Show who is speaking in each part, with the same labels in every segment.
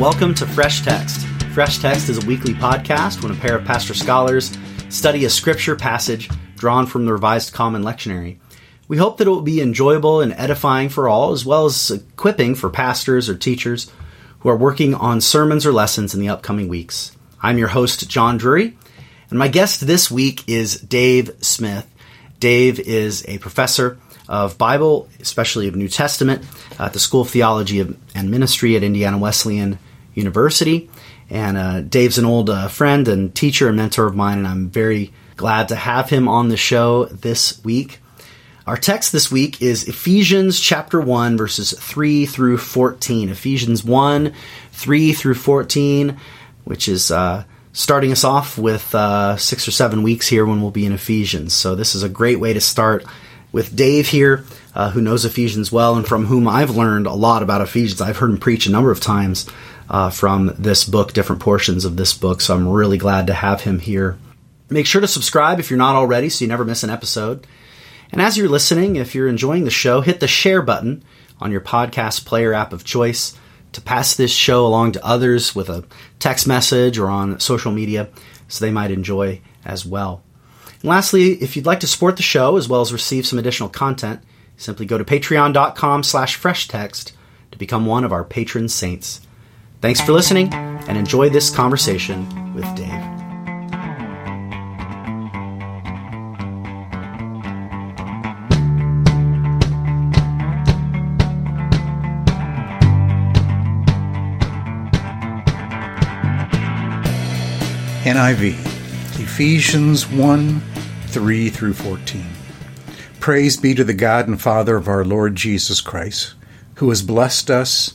Speaker 1: Welcome to Fresh Text. Fresh Text is a weekly podcast when a pair of pastor scholars study a scripture passage drawn from the Revised Common Lectionary. We hope that it will be enjoyable and edifying for all, as well as equipping for pastors or teachers who are working on sermons or lessons in the upcoming weeks. I'm your host, John Drury, and my guest this week is Dave Smith. Dave is a professor of Bible, especially of New Testament, at the School of Theology and Ministry at Indiana Wesleyan University. And uh, Dave's an old uh, friend and teacher and mentor of mine, and I'm very glad to have him on the show this week. Our text this week is Ephesians chapter 1, verses 3 through 14. Ephesians 1, 3 through 14, which is uh, starting us off with uh, six or seven weeks here when we'll be in Ephesians. So this is a great way to start with Dave here, uh, who knows Ephesians well and from whom I've learned a lot about Ephesians. I've heard him preach a number of times uh, from this book, different portions of this book. So I'm really glad to have him here. Make sure to subscribe if you're not already so you never miss an episode. And as you're listening, if you're enjoying the show, hit the share button on your podcast player app of choice to pass this show along to others with a text message or on social media so they might enjoy as well. And lastly, if you'd like to support the show as well as receive some additional content, simply go to patreon.com slash freshtext to become one of our patron saints. Thanks for listening and enjoy this conversation with Dave.
Speaker 2: NIV, Ephesians 1 3 through 14. Praise be to the God and Father of our Lord Jesus Christ, who has blessed us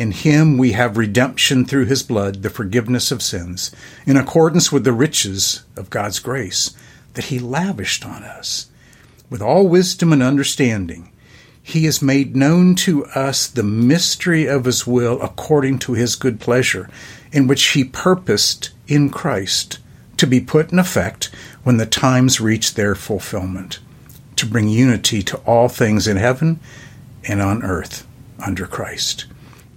Speaker 2: In him we have redemption through his blood, the forgiveness of sins, in accordance with the riches of God's grace that he lavished on us. With all wisdom and understanding, he has made known to us the mystery of his will according to his good pleasure in which he purposed in Christ to be put in effect when the times reach their fulfillment, to bring unity to all things in heaven and on earth under Christ.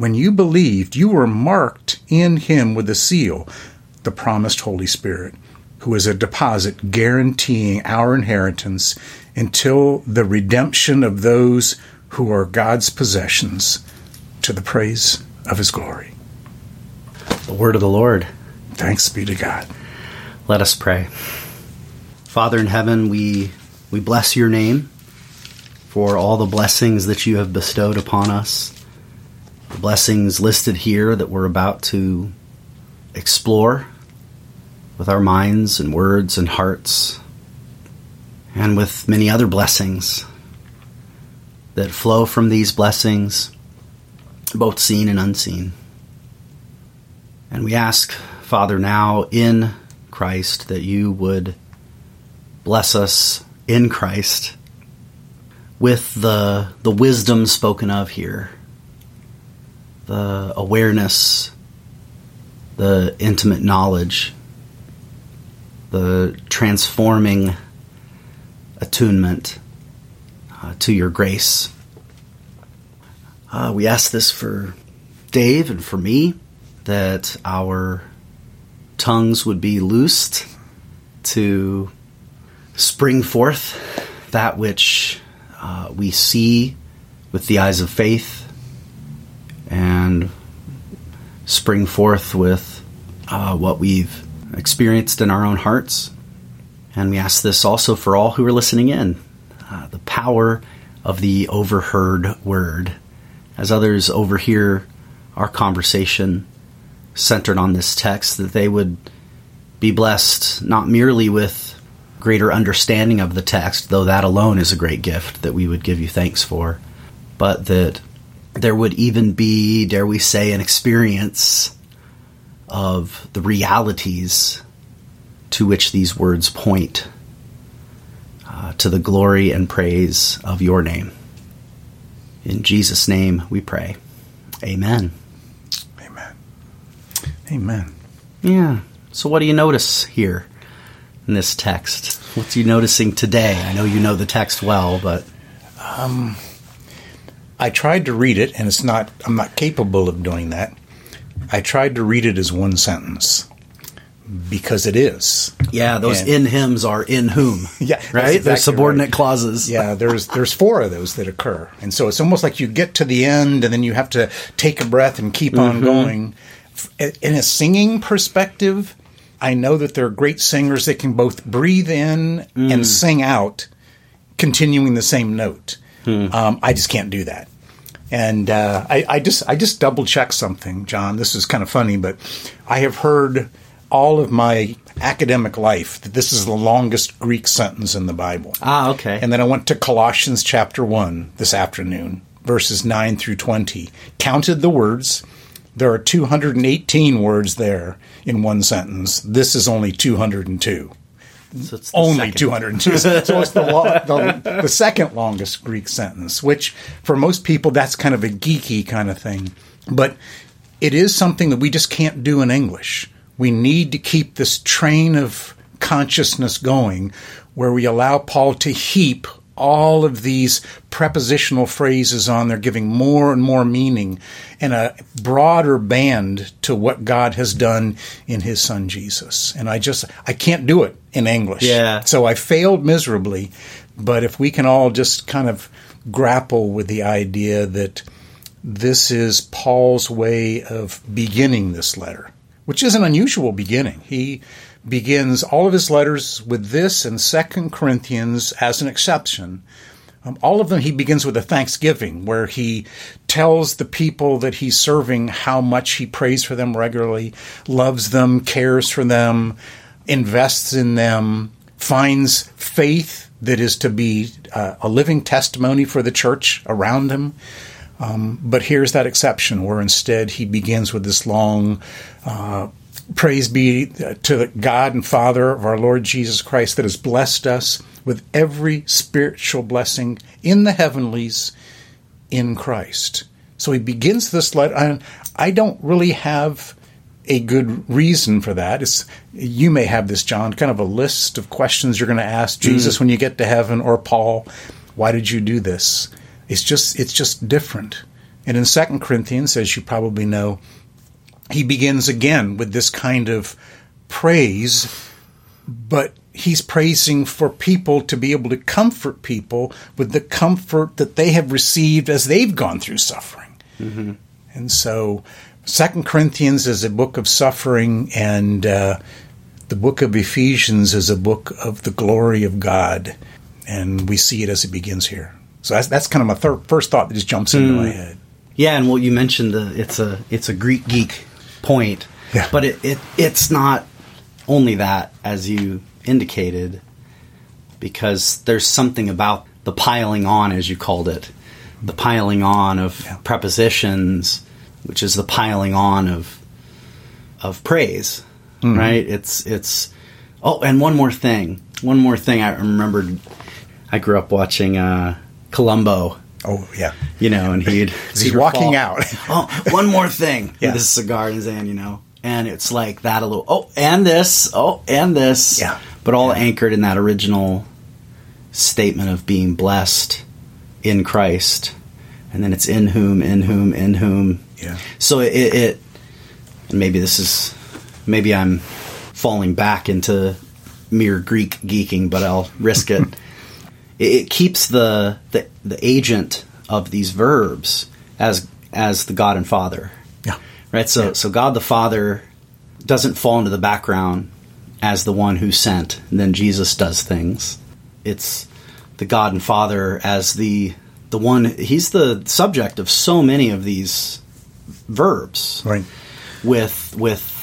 Speaker 2: When you believed, you were marked in him with a seal, the promised Holy Spirit, who is a deposit guaranteeing our inheritance until the redemption of those who are God's possessions to the praise of his glory.
Speaker 1: The word of the Lord.
Speaker 2: Thanks be to God.
Speaker 1: Let us pray. Father in heaven, we, we bless your name for all the blessings that you have bestowed upon us. The blessings listed here that we're about to explore with our minds and words and hearts, and with many other blessings that flow from these blessings, both seen and unseen. And we ask, Father, now in Christ, that you would bless us in Christ with the, the wisdom spoken of here, the awareness, the intimate knowledge, the transforming attunement uh, to your grace. Uh, we ask this for Dave and for me, that our tongues would be loosed to spring forth that which uh, we see with the eyes of faith and spring forth with uh, what we've experienced in our own hearts. And we ask this also for all who are listening in uh, the power of the overheard word. As others overhear our conversation centered on this text, that they would be blessed not merely with greater understanding of the text, though that alone is a great gift that we would give you thanks for, but that there would even be, dare we say, an experience of the realities to which these words point uh, to the glory and praise of your name. In Jesus' name we pray. Amen.
Speaker 2: Amen. Amen.
Speaker 1: Yeah. So, what do you notice here in this text? What's you noticing today? I know you know the text well, but
Speaker 2: um, I tried to read it, and it's not. I'm not capable of doing that. I tried to read it as one sentence because it is.
Speaker 1: Yeah, those and, in hymns are in whom.
Speaker 2: Yeah,
Speaker 1: right. Exactly They're subordinate right. clauses.
Speaker 2: Yeah, there's there's four of those that occur, and so it's almost like you get to the end, and then you have to take a breath and keep mm-hmm. on going. In a singing perspective, I know that there are great singers that can both breathe in mm. and sing out, continuing the same note. Hmm. Um, I just can't do that. And uh, I, I, just I just double checked something, John. This is kind of funny, but I have heard all of my academic life that this is the longest Greek sentence in the Bible.
Speaker 1: Ah, okay.
Speaker 2: And then I went to Colossians chapter 1 this afternoon, verses 9 through 20, counted the words. There are 218 words there in one sentence. This is only 202. So it's only 202. so it's the, lo- the, the second longest Greek sentence, which for most people, that's kind of a geeky kind of thing. But it is something that we just can't do in English we need to keep this train of consciousness going where we allow Paul to heap all of these prepositional phrases on there, giving more and more meaning and a broader band to what God has done in his son Jesus. And I just, I can't do it in English.
Speaker 1: Yeah.
Speaker 2: So I failed miserably. But if we can all just kind of grapple with the idea that this is Paul's way of beginning this letter which is an unusual beginning. He begins all of his letters with this and Second Corinthians as an exception. Um, all of them he begins with a thanksgiving where he tells the people that he's serving how much he prays for them regularly, loves them, cares for them, invests in them, finds faith that is to be uh, a living testimony for the church around him. Um, but here's that exception where instead he begins with this long uh, praise be to the God and Father of our Lord Jesus Christ that has blessed us with every spiritual blessing in the heavenlies in Christ. So he begins this letter. I, I don't really have a good reason for that. It's, you may have this, John, kind of a list of questions you're going to ask Jesus mm. when you get to heaven, or Paul, why did you do this? It's just it's just different. And in Second Corinthians, as you probably know, he begins again with this kind of praise, but he's praising for people to be able to comfort people with the comfort that they have received as they've gone through suffering. Mm-hmm. And so, Second Corinthians is a book of suffering, and uh, the book of Ephesians is a book of the glory of God, and we see it as it begins here. So that's that's kind of my thir- first thought that just jumps into mm. my hmm. head.
Speaker 1: Yeah, and well, you mentioned the it's a it's a Greek geek point,
Speaker 2: yeah.
Speaker 1: but it, it it's not only that as you indicated, because there's something about the piling on, as you called it, the piling on of yeah. prepositions, which is the piling on of of praise, mm-hmm. right? It's it's oh, and one more thing, one more thing I remembered. I grew up watching. Uh, Columbo.
Speaker 2: Oh yeah,
Speaker 1: you know, and he'd
Speaker 2: he's walking fall. out.
Speaker 1: oh, one more thing. yeah. With his cigar in his hand, you know, and it's like that a little. Oh, and this. Oh, and this.
Speaker 2: Yeah.
Speaker 1: But all
Speaker 2: yeah.
Speaker 1: anchored in that original statement of being blessed in Christ, and then it's in whom, in whom, in whom.
Speaker 2: Yeah.
Speaker 1: So it, it maybe this is maybe I'm falling back into mere Greek geeking, but I'll risk it. it, keeps the, the the agent of these verbs as as the God and Father.
Speaker 2: Yeah.
Speaker 1: Right. So
Speaker 2: yeah.
Speaker 1: so God the Father doesn't fall into the background as the one who sent, and then Jesus does things. It's the God and Father as the the one he's the subject of so many of these verbs
Speaker 2: Right.
Speaker 1: with with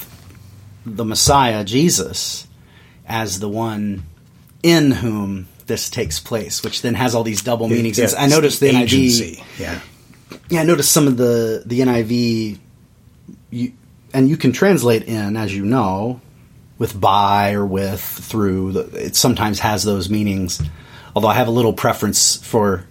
Speaker 1: the Messiah Jesus as the one in whom this takes place, which then has all these double meanings.
Speaker 2: Yeah,
Speaker 1: I noticed the NIV.
Speaker 2: Yeah.
Speaker 1: Yeah, I noticed some of the the NIV, you, and you can translate in as you know, with by or with through. The, it sometimes has those meanings. Although I have a little preference for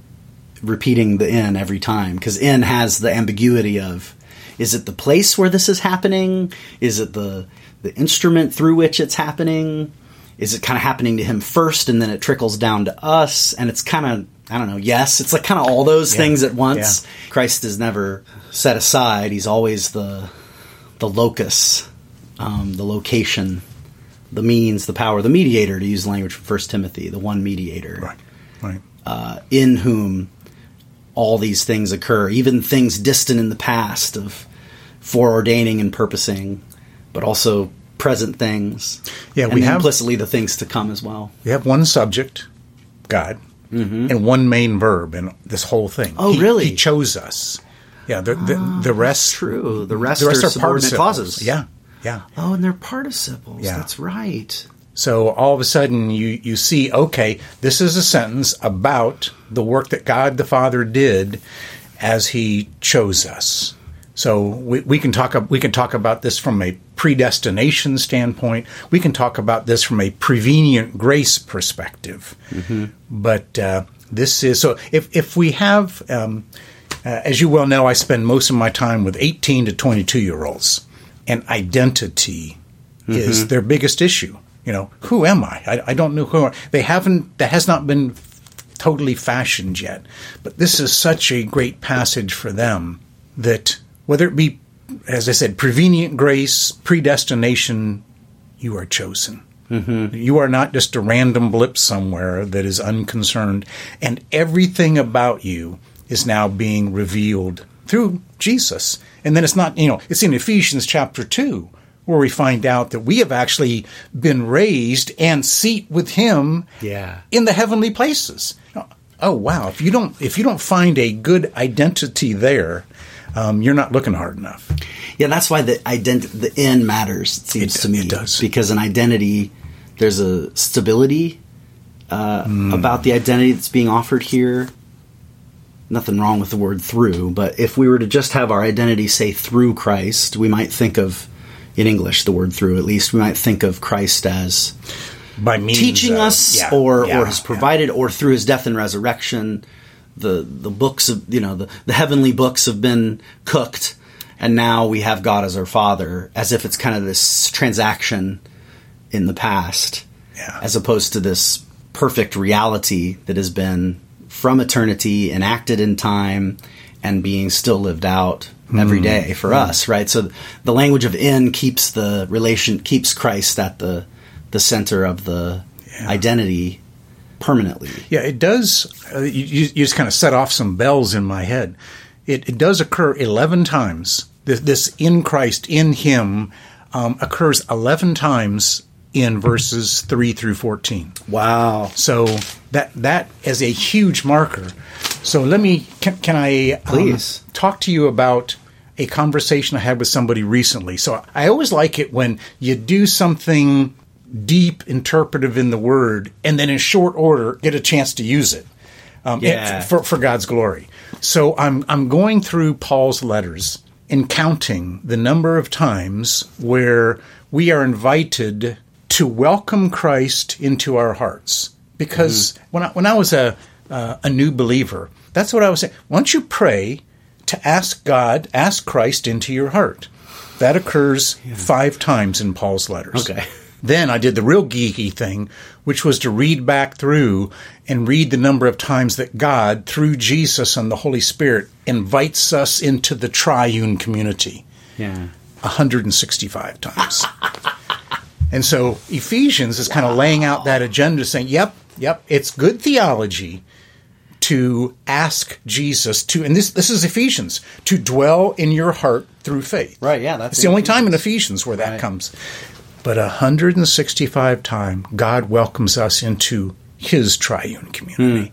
Speaker 1: repeating the in every time because in has the ambiguity of is it the place where this is happening? Is it the the instrument through which it's happening? Is it kind of happening to him first and then it trickles down to us? And it's kind of I don't know. Yes, it's like kind of all those
Speaker 2: Yeah.
Speaker 1: things at once.
Speaker 2: Yeah.
Speaker 1: Christ is never set aside. He's always the the locus, um, the location, the means, the power, the mediator. To use the language from First Timothy, the one mediator
Speaker 2: Right. Right.
Speaker 1: uh, in whom all these things occur, even things distant in the past of foreordaining and purposing, but also present things.
Speaker 2: Yeah, we have-
Speaker 1: implicitly the things to come as well.
Speaker 2: We have one subject, God, and one main verb in this whole thing.
Speaker 1: Mm-hmm. Oh,
Speaker 2: He-
Speaker 1: really?
Speaker 2: He chose us. Yeah. The the, the rest.
Speaker 1: true. The rest
Speaker 2: the rest
Speaker 1: are
Speaker 2: are
Speaker 1: subordinate
Speaker 2: participles.
Speaker 1: clauses.
Speaker 2: Yeah. Yeah.
Speaker 1: Oh, and they're participles.
Speaker 2: Yeah.
Speaker 1: That's right.
Speaker 2: So all of a sudden you, you see, okay, this is a sentence about the work that God the Father did as he chose us. So we, we can talk we can talk about this from a predestination standpoint. We can talk about this from a prevenient grace perspective. But uh, this is so. If if we have, um, uh, as you well know, I spend most of my time with eighteen to twenty two year olds, and identity is their biggest issue. You know, who am I? I, I don't know who I, they haven't. That has not been totally fashioned yet. But this is such a great passage for them that whether it be, as I said, prevenient grace, predestination, you are chosen. Mm-hmm. You are not just a random blip somewhere that is unconcerned, and everything about you is now being revealed through Jesus. And then it's not, you know, it's in Ephesians chapter 2 where we find out that we have actually been raised and seat with him
Speaker 1: Yeah.
Speaker 2: in the heavenly places. Oh wow! If you don't if you don't find a good identity there, um, you're not looking hard enough.
Speaker 1: Yeah, that's why the ident- the in matters. It seems
Speaker 2: It-
Speaker 1: to me
Speaker 2: it does.
Speaker 1: because an identity, there's a stability uh,
Speaker 2: Hmm.
Speaker 1: about the identity that's being offered here. Nothing wrong with the word through, but if we were to just have our identity say through Christ, we might think of, in English, the word through at least, we might think of Christ as
Speaker 2: By means
Speaker 1: teaching
Speaker 2: of-
Speaker 1: us
Speaker 2: yeah,
Speaker 1: or
Speaker 2: yeah,
Speaker 1: or has
Speaker 2: yeah.
Speaker 1: provided or through his death and resurrection the the books of you know the, the heavenly books have been cooked and now we have God as our father as if it's kind of this transaction in the past
Speaker 2: Yeah.
Speaker 1: as opposed to this perfect reality that has been from eternity enacted in time and being still lived out every hmm. day for hmm. us right? So the language of in keeps the relation keeps Christ at the the center of the identity permanently
Speaker 2: Yeah, it does. Uh, you, you just kind of set off some bells in my head. It, it does occur 11 times. This, this in Christ, in Him, um, occurs 11 times in verses 3 through 14.
Speaker 1: wow
Speaker 2: So that that is a huge marker. So let me can, can I um,
Speaker 1: Please.
Speaker 2: talk to you about a conversation I had with somebody recently. So I always like it when you do something deep interpretive in the word and then in short order get a chance to use it. Um,
Speaker 1: Yeah.
Speaker 2: for, for God's glory. So I'm I'm going through Paul's letters and counting the number of times where we are invited to welcome Christ into our hearts. Because when I, when I was a uh, a new believer, that's what I was saying. Once you pray to ask God, ask Christ into your heart? That occurs five times in Paul's letters.
Speaker 1: Okay.
Speaker 2: Then I did the real geeky thing, which was to read back through and read the number of times that God, through Jesus and the Holy Spirit, invites us into the triune community.
Speaker 1: yeah
Speaker 2: 165 times. and so Ephesians is kind of laying out that agenda saying, yep, yep, it's good theology to ask Jesus to, and this, this is Ephesians, to dwell in your heart through faith.
Speaker 1: Right, yeah, that's
Speaker 2: It's the only time in Ephesians where that
Speaker 1: Right.
Speaker 2: comes. But 165 times God welcomes us into his triune community.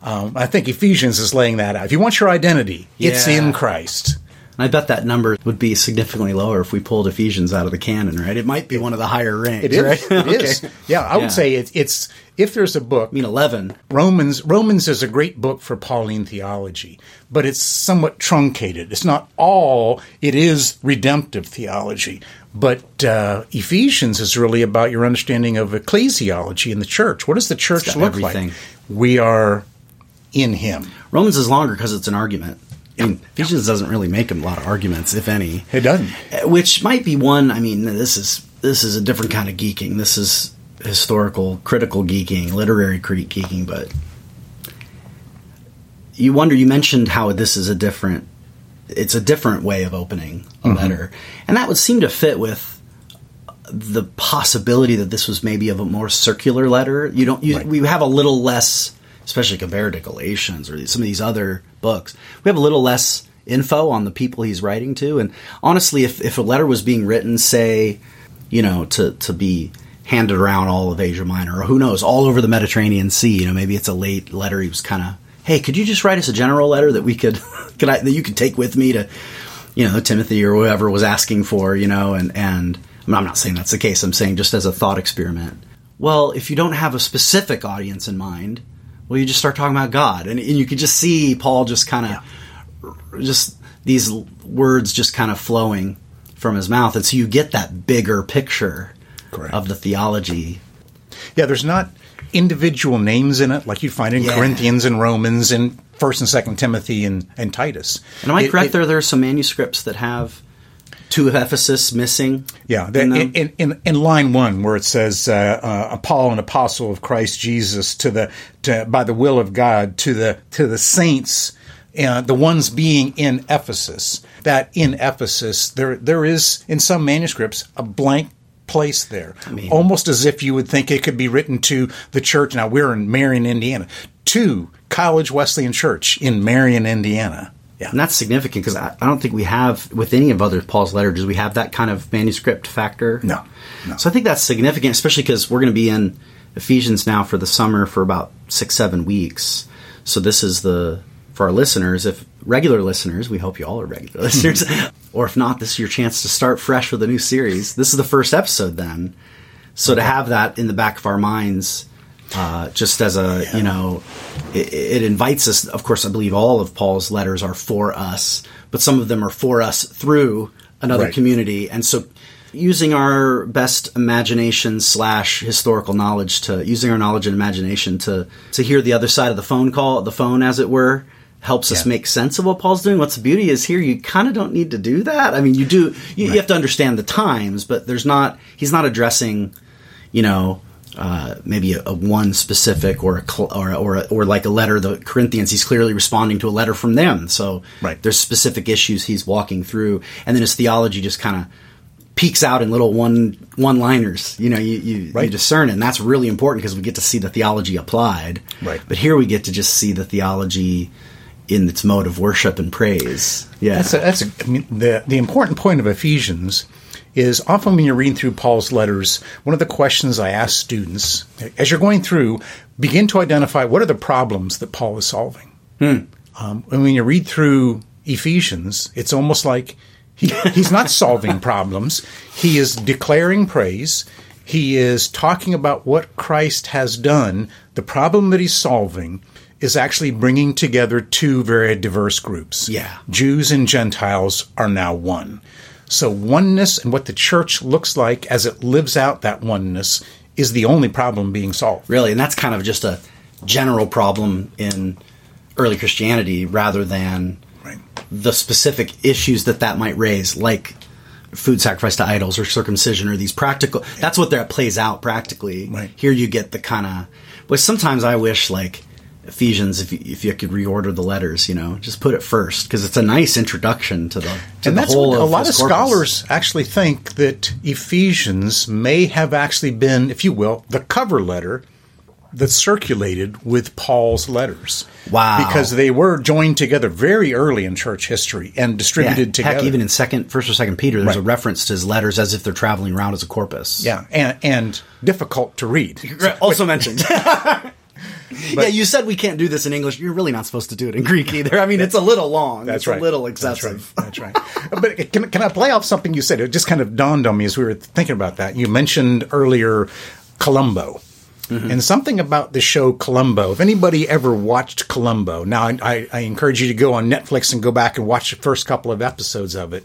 Speaker 1: Hmm.
Speaker 2: Um, I think Ephesians is laying that out. If you want your identity, it's in Christ.
Speaker 1: I bet that number would be significantly lower if we pulled Ephesians out of the canon, right? It might be one of the higher ranks,
Speaker 2: It is.
Speaker 1: right?
Speaker 2: It is. Yeah, I would say it, it's if there's a book,
Speaker 1: I mean, 11.
Speaker 2: Romans Romans is a great book for Pauline theology, but it's somewhat truncated. It's not all. It is redemptive theology, but uh, Ephesians is really about your understanding of ecclesiology in the church. What does the church look
Speaker 1: everything.
Speaker 2: like? We are in Him.
Speaker 1: Romans is longer because it's an argument. I mean, Ephesians doesn't really make a lot of arguments, if any.
Speaker 2: It doesn't.
Speaker 1: Uh, Which might be one. I mean, this is this is a different kind of geeking. This is historical, critical geeking, literary critic geeking. But you wonder. You mentioned how this is a different. It's a different way of opening a mm-hmm. letter, and that would seem to fit with the possibility that this was maybe of a more circular letter. You don't. You,
Speaker 2: Right.
Speaker 1: We have a little less, especially compared to Galatians or some of these other books. We have a little less info on the people he's writing to. And honestly, if if a letter was being written, say, you know, to to be handed around all of Asia Minor, or who knows, all over the Mediterranean Sea, you know, maybe it's a late letter. He was kind of, hey, could you just write us a general letter that we could, could I that you could take with me to, you know, Timothy or whoever was asking for, you know, and and I'm not saying that's the case. I'm saying just as a thought experiment. Well, if you don't have a specific audience in mind, well, you just start talking about God, and, and you could just see Paul just kind of, just these words just kind of flowing from his mouth, and so you get that bigger picture
Speaker 2: Correct.
Speaker 1: of the theology.
Speaker 2: Yeah, there's not individual names in it like you find in
Speaker 1: Yeah.
Speaker 2: Corinthians and Romans and First and Second Timothy and, and Titus.
Speaker 1: And am I
Speaker 2: It-
Speaker 1: correct?
Speaker 2: it-
Speaker 1: there, there are some manuscripts that have two of Ephesus missing.
Speaker 2: Yeah,
Speaker 1: in
Speaker 2: in, in in line one where it says uh, uh, Paul, an apostle of Christ Jesus, to the to, by the will of God to the to the saints, uh, the ones being in Ephesus. That in Ephesus, there there is in some manuscripts a blank place there,
Speaker 1: mean-
Speaker 2: almost as if you would think it could be written to the church. Now we're in Marion, Indiana, to College Wesleyan Church in Marion, Indiana. Yeah,
Speaker 1: And that's significant because I, I don't think we have, with any of other Paul's letters, do we have that kind of manuscript factor?
Speaker 2: No, no.
Speaker 1: So I think that's significant, especially because we're going to be in Ephesians now for the summer for about six, seven weeks. So this is the, for our listeners, if regular listeners, we hope you all are regular listeners, or if not, this is your chance to start fresh with a new series. This is the first episode then. So to have that in the back of our minds, uh, just as a you know, it, it invites us. Of course, I believe all of Paul's letters are for us, but some of them are for us through another
Speaker 2: Right.
Speaker 1: community, and so using our best imagination slash historical knowledge to using our knowledge and imagination to to hear the other side of the phone call, the phone as it were. Helps us make sense of what Paul's doing. What's the beauty is here, you kind of don't need to do that. I mean, you do, you, you have to understand the times, but there's not, he's not addressing, you know, uh, maybe a, a one specific or a cl- or or or like a letter the Corinthians. He's clearly responding to a letter from them. So
Speaker 2: Right.
Speaker 1: there's specific issues he's walking through, and then his theology just kind of peeks out in little one one liners. You know, you you, you discern it, and that's really important because we get to see the theology applied.
Speaker 2: Right.
Speaker 1: But here we get to just see the theology in its mode of worship and praise. Yeah.
Speaker 2: That's a, that's a, I mean, the the important point of Ephesians is often when you're reading through Paul's letters, one of the questions I ask students as you're going through, begin to identify what are the problems that Paul is solving. Um, and when you read through Ephesians, it's almost like he, he's not solving problems; he is declaring praise. He is talking about what Christ has done. The problem that he's solving is actually bringing together two very diverse groups.
Speaker 1: Yeah.
Speaker 2: Jews and Gentiles are now one. So oneness and what the church looks like as it lives out that oneness is the only problem being solved.
Speaker 1: really and that's kind of just a general problem in early christianity rather than
Speaker 2: Right.
Speaker 1: the specific issues that that might raise like food sacrifice to idols or circumcision or these practical that's what that plays out practically
Speaker 2: Right.
Speaker 1: here you get the kind of but sometimes i wish like ephesians if you, if you could reorder the letters you know just put it first because it's a nice introduction to the to
Speaker 2: and
Speaker 1: the
Speaker 2: that's
Speaker 1: whole
Speaker 2: what a lot of
Speaker 1: corpus.
Speaker 2: scholars actually think that Ephesians may have actually been, if you will, the cover letter that circulated with Paul's letters.
Speaker 1: Wow.
Speaker 2: Because they were joined together very early in church history and distributed
Speaker 1: Yeah,
Speaker 2: together.
Speaker 1: Heck, even in second, first or second Peter, there's a reference to his letters as if they're traveling around as a corpus.
Speaker 2: yeah, and, and difficult to read.
Speaker 1: also mentioned. yeah, you said we can't do this in English. You're really not supposed to do it in Greek either. I mean, it's a little long.
Speaker 2: That's
Speaker 1: it's
Speaker 2: right.
Speaker 1: a little
Speaker 2: That's right.
Speaker 1: excessive.
Speaker 2: That's right. but can, can I play off something you said? It just kind of dawned on me as we were thinking about that. You mentioned earlier Columbo.
Speaker 1: Mm-hmm.
Speaker 2: And something about the show Columbo. If anybody ever watched Columbo, now I, I, I encourage you to go on Netflix and go back and watch the first couple of episodes of it.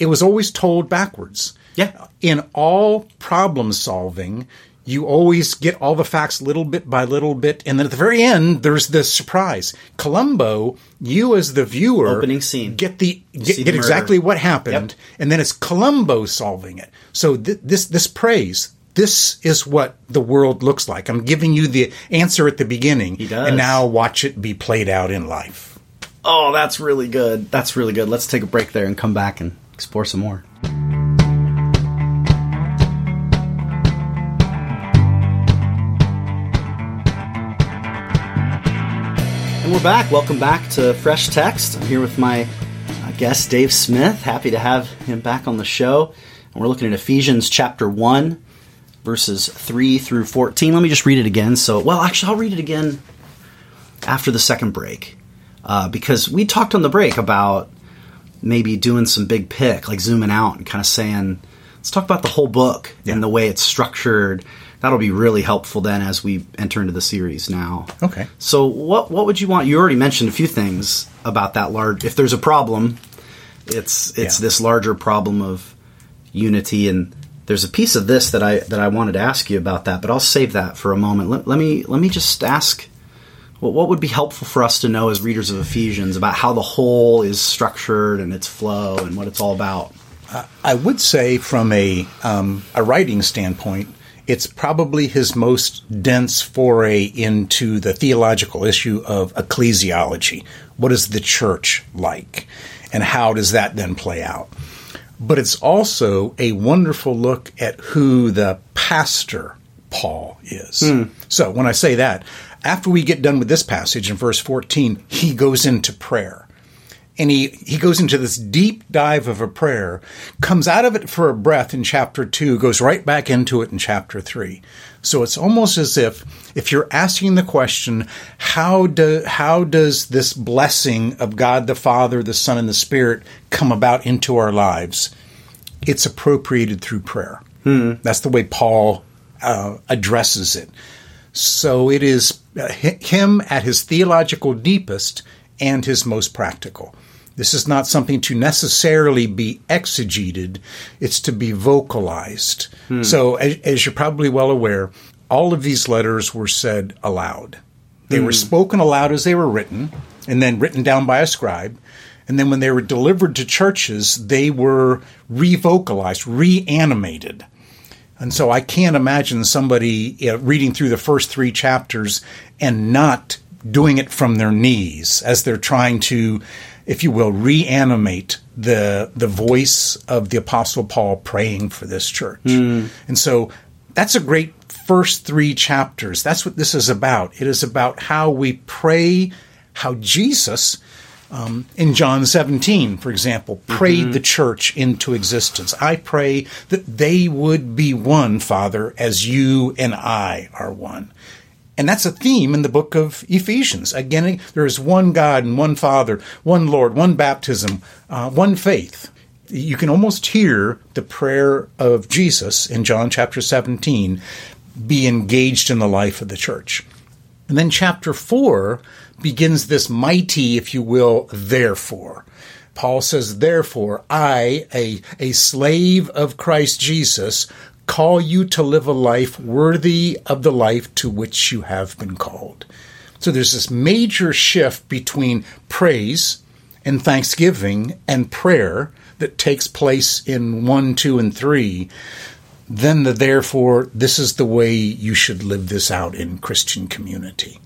Speaker 2: It was always told backwards.
Speaker 1: Yeah.
Speaker 2: In all problem solving, you always get all the facts little bit by little bit, and then at the very end, there's this surprise. Columbo, you as the viewer,
Speaker 1: Opening scene.
Speaker 2: get the get,
Speaker 1: the
Speaker 2: get exactly what happened,
Speaker 1: Yep.
Speaker 2: and then it's Columbo solving it. So th- this this praise. This is what the world looks like. I'm giving you the answer at the beginning,
Speaker 1: He does.
Speaker 2: and now watch it be played out in life.
Speaker 1: Oh, that's really good. That's really good. Let's take a break there and come back and explore some more. And we're back. Welcome back to Fresh Text. I'm here with my uh, guest, Dave Smith. Happy to have him back on the show. And we're looking at Ephesians chapter 1, verses 3 through 14. Let me just read it again. So, well, actually, I'll read it again after the second break uh, because we talked on the break about maybe doing some big pick, like zooming out and kind of saying, let's talk about the whole book
Speaker 2: Yeah.
Speaker 1: and the way it's structured. That'll be really helpful then as we enter into the series now.
Speaker 2: Okay.
Speaker 1: So what what would you want? You already mentioned a few things about that large. If there's a problem, it's it's
Speaker 2: Yeah.
Speaker 1: this larger problem of unity and there's a piece of this that I that I wanted to ask you about that, but I'll save that for a moment. Let, let me let me just ask what what would be helpful for us to know as readers of Ephesians about how the whole is structured and its flow and what it's all about.
Speaker 2: I would say, from a um, a writing standpoint, it's probably his most dense foray into the theological issue of ecclesiology. What is the church like, and how does that then play out? But it's also a wonderful look at who the pastor Paul is. Hmm. So when I say that, after we get done with this passage in verse 14, he goes into prayer and he, he goes into this deep dive of a prayer, comes out of it for a breath in chapter 2, goes right back into it in chapter 3. So it's almost as if if you're asking the question, how do how does this blessing of God the Father, the Son, and the Spirit come about into our lives? It's appropriated through prayer. That's the way Paul uh, addresses it. So it is uh, him at his theological deepest and his most practical. This is not something to necessarily be exegeted, it's to be vocalized. So, as, as you're probably well aware, all of these letters were said aloud. They were spoken aloud as they were written, and then written down by a scribe. And then when they were delivered to churches, they were revocalized, reanimated. And so I can't imagine somebody uh, reading through the first three chapters and not doing it from their knees as they're trying to, if you will, reanimate the the voice of the Apostle Paul praying for this church. And so that's a great first three chapters. That's what this is about. It is about how we pray, how Jesus um, in John 17, for example, prayed the church into existence. I pray that they would be one, Father, as you and I are one. And that's a theme in the book of Ephesians. Again, there is one God and one Father, one Lord, one baptism, uh, one faith. You can almost hear the prayer of Jesus in John chapter 17 be engaged in the life of the church. And then chapter 4 begins this mighty, if you will, therefore. Paul says, Therefore, I, a, a slave of Christ Jesus, call you to live a life worthy of the life to which you have been called. So there's this major shift between praise and thanksgiving and prayer that takes place in 1, 2, and 3 then the therefore this is the way you should live this out in christian community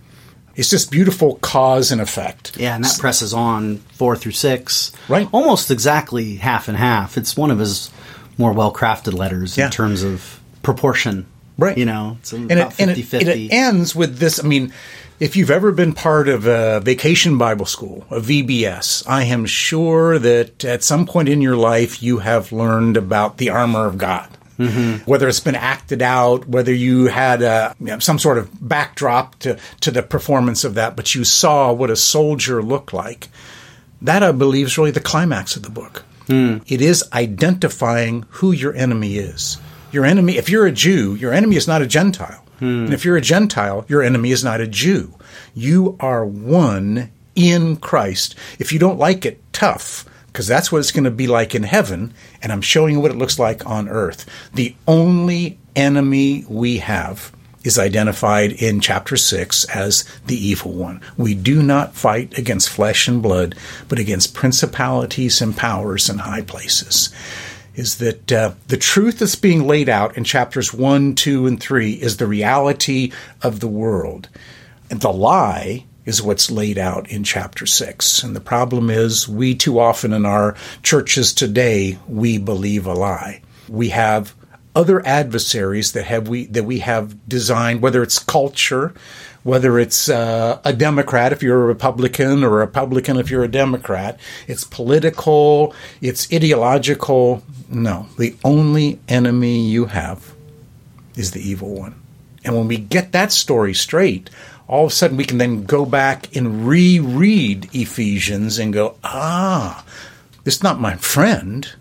Speaker 2: it's just beautiful cause and effect
Speaker 1: Yeah, and that presses on four through six.
Speaker 2: Right.
Speaker 1: Almost exactly half and half. It's one of his more well crafted letters
Speaker 2: Yeah.
Speaker 1: in terms of proportion.
Speaker 2: Right.
Speaker 1: You know, it's
Speaker 2: and
Speaker 1: about
Speaker 2: it, and
Speaker 1: 50
Speaker 2: it, and it ends with this. I mean, if you've ever been part of a vacation Bible school, a VBS, I am sure that at some point in your life you have learned about the armor of God.
Speaker 1: Mm-hmm.
Speaker 2: Whether it's been acted out, whether you had a, you know, some sort of backdrop to, to the performance of that, but you saw what a soldier looked like. That, I believe, is really the climax of the book. Hmm. It is identifying who your enemy is. Your enemy, if you're a Jew, your enemy is not a Gentile. Hmm. And if you're a Gentile, your enemy is not a Jew. You are one in Christ. If you don't like it, tough, because that's what it's going to be like in heaven. And I'm showing you what it looks like on earth. The only enemy we have is identified in chapter 6 as the evil one. We do not fight against flesh and blood, but against principalities and powers in high places. Is that uh, the truth that's being laid out in chapters 1, 2, and 3 is the reality of the world. And the lie is what's laid out in chapter 6. And the problem is, we too often in our churches today, we believe a lie. We have other adversaries that have we that we have designed, whether it's culture, whether it's uh, a Democrat if you're a Republican or a Republican if you're a Democrat. It's political, it's ideological. No, the only enemy you have is the evil one. And when we get that story straight, all of a sudden we can then go back and reread Ephesians and go, ah, this is not my friend.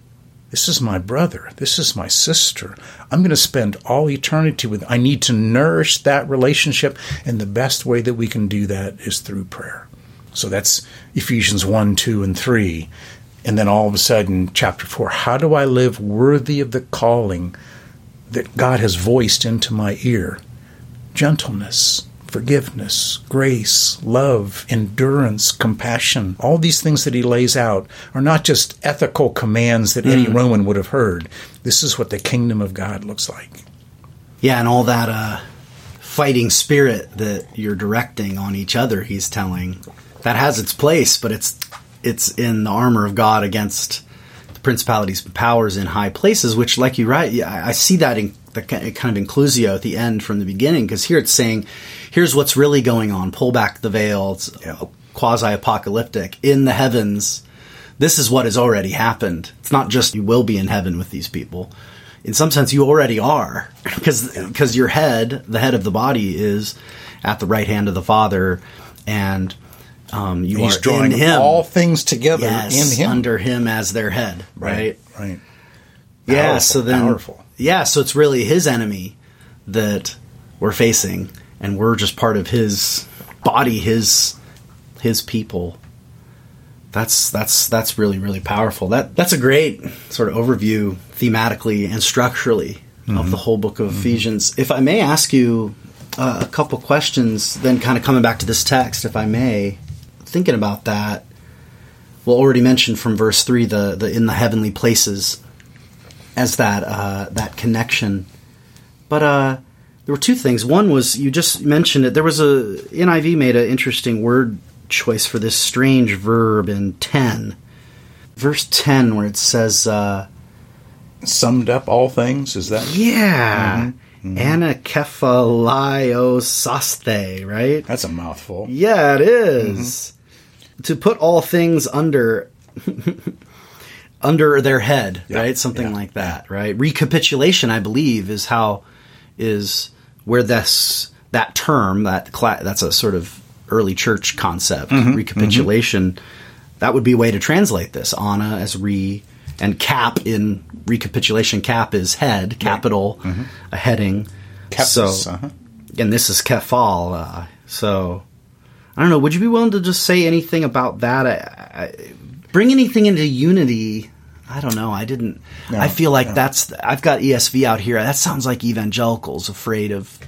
Speaker 2: This is my brother. This is my sister. I'm going to spend all eternity with. I need to nourish that relationship, and the best way that we can do that is through prayer. So that's Ephesians 1, 2, and 3. And then all of a sudden, chapter 4 how do I live worthy of the calling that God has voiced into my ear? Gentleness, forgiveness, grace, love, endurance, compassion. All these things that he lays out are not just ethical commands that any Roman would have heard. This is what the kingdom of God looks like.
Speaker 1: Yeah, and all that uh, fighting spirit that you're directing on each other, he's telling, that has its place, but it's it's in the armor of God against the principalities and powers in high places. Which, like you write, I I see that in the kind of inclusio at the end from the beginning, because here it's saying, here's what's really going on. Pull back the veil. It's quasi apocalyptic in the heavens. This is what has already happened. It's not just you will be in heaven with these people in some sense you already are because because your head the head of the body is at the right hand of the father and um, you
Speaker 2: He's
Speaker 1: are
Speaker 2: drawing
Speaker 1: in him
Speaker 2: all things together
Speaker 1: yes,
Speaker 2: in him.
Speaker 1: under him as their head right,
Speaker 2: Right.
Speaker 1: yeah
Speaker 2: Powerful,
Speaker 1: so then
Speaker 2: powerful.
Speaker 1: yeah so it's really his enemy that we're facing and we're just part of his body his his people. That's that's that's really really powerful. That that's a great sort of overview thematically and structurally of the whole book of ephesians. If i may ask you uh, a couple questions then kind of coming back to this text if i may thinking about that well already mentioned from verse 3 the, the in the heavenly places as that uh, that connection. But uh, there were two things. One was you just mentioned it. There was a NIV made an interesting word choice for this strange verb in ten, verse ten, where it says, uh,
Speaker 2: Summed up all things, is that?
Speaker 1: "Yeah, mm-hmm. mm-hmm. anakephalaiosasthai," right?
Speaker 2: That's a mouthful.
Speaker 1: Yeah, it is. Mm-hmm. To put all things under under their head,
Speaker 2: Yeah,
Speaker 1: right? Something
Speaker 2: yeah,
Speaker 1: like that, right? Recapitulation, I believe, is how is where this that term that cla- that's a sort of early church concept.
Speaker 2: Mm-hmm,
Speaker 1: Recapitulation. That would be a way to translate this. Ana as re and cap in recapitulation. Cap is head, capital, a heading. So,
Speaker 2: uh-huh.
Speaker 1: and this is kefal. Uh, so, I don't know. Would you be willing to just say anything about that? I, I, bring anything into unity. I don't know. I didn't.
Speaker 2: No,
Speaker 1: I feel like
Speaker 2: no.
Speaker 1: that's. I've got ESV out here. That sounds like evangelicals afraid of.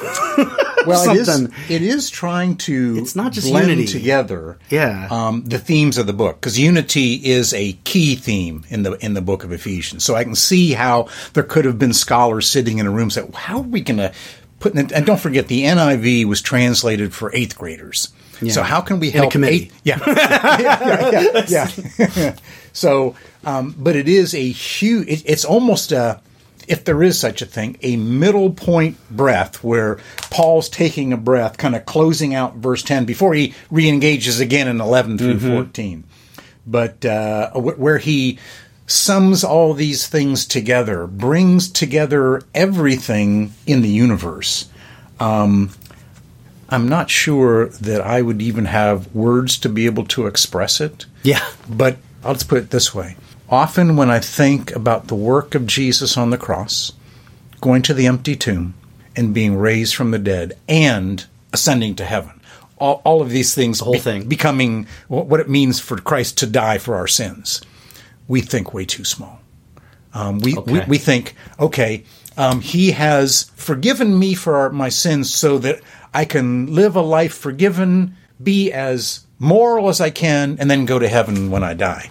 Speaker 2: Well, it is. It is trying to
Speaker 1: It's not just
Speaker 2: blend
Speaker 1: unity.
Speaker 2: together
Speaker 1: Yeah.
Speaker 2: um, the themes of the book because unity is a key theme in the in the book of Ephesians. So I can see how there could have been scholars sitting in a room saying, "How are we going to put?" And don't forget, the NIV was translated for eighth graders. So how can we help?
Speaker 1: committee.
Speaker 2: eighth- yeah, yeah, yeah, yeah. so, um, but it is a huge. It, it's almost a. if there is such a thing, a middle point breath where Paul's taking a breath, kind of closing out verse 10 before he re engages again in 11 through
Speaker 1: Mm-hmm.
Speaker 2: 14. But uh, where he sums all these things together, brings together everything in the universe. Um, I'm not sure that I would even have words to be able to express it.
Speaker 1: Yeah.
Speaker 2: But I'll just put it this way. Often when I think about the work of Jesus on the cross, going to the empty tomb and being raised from the dead and ascending to heaven, all, all of these things, the
Speaker 1: whole thing.
Speaker 2: becoming what it means for Christ to die for our sins, we think way too small. Um, we, we we think, okay, um, he has forgiven me for our, my sins so that I can live a life forgiven, be as moral as I can, and then go to heaven when I die.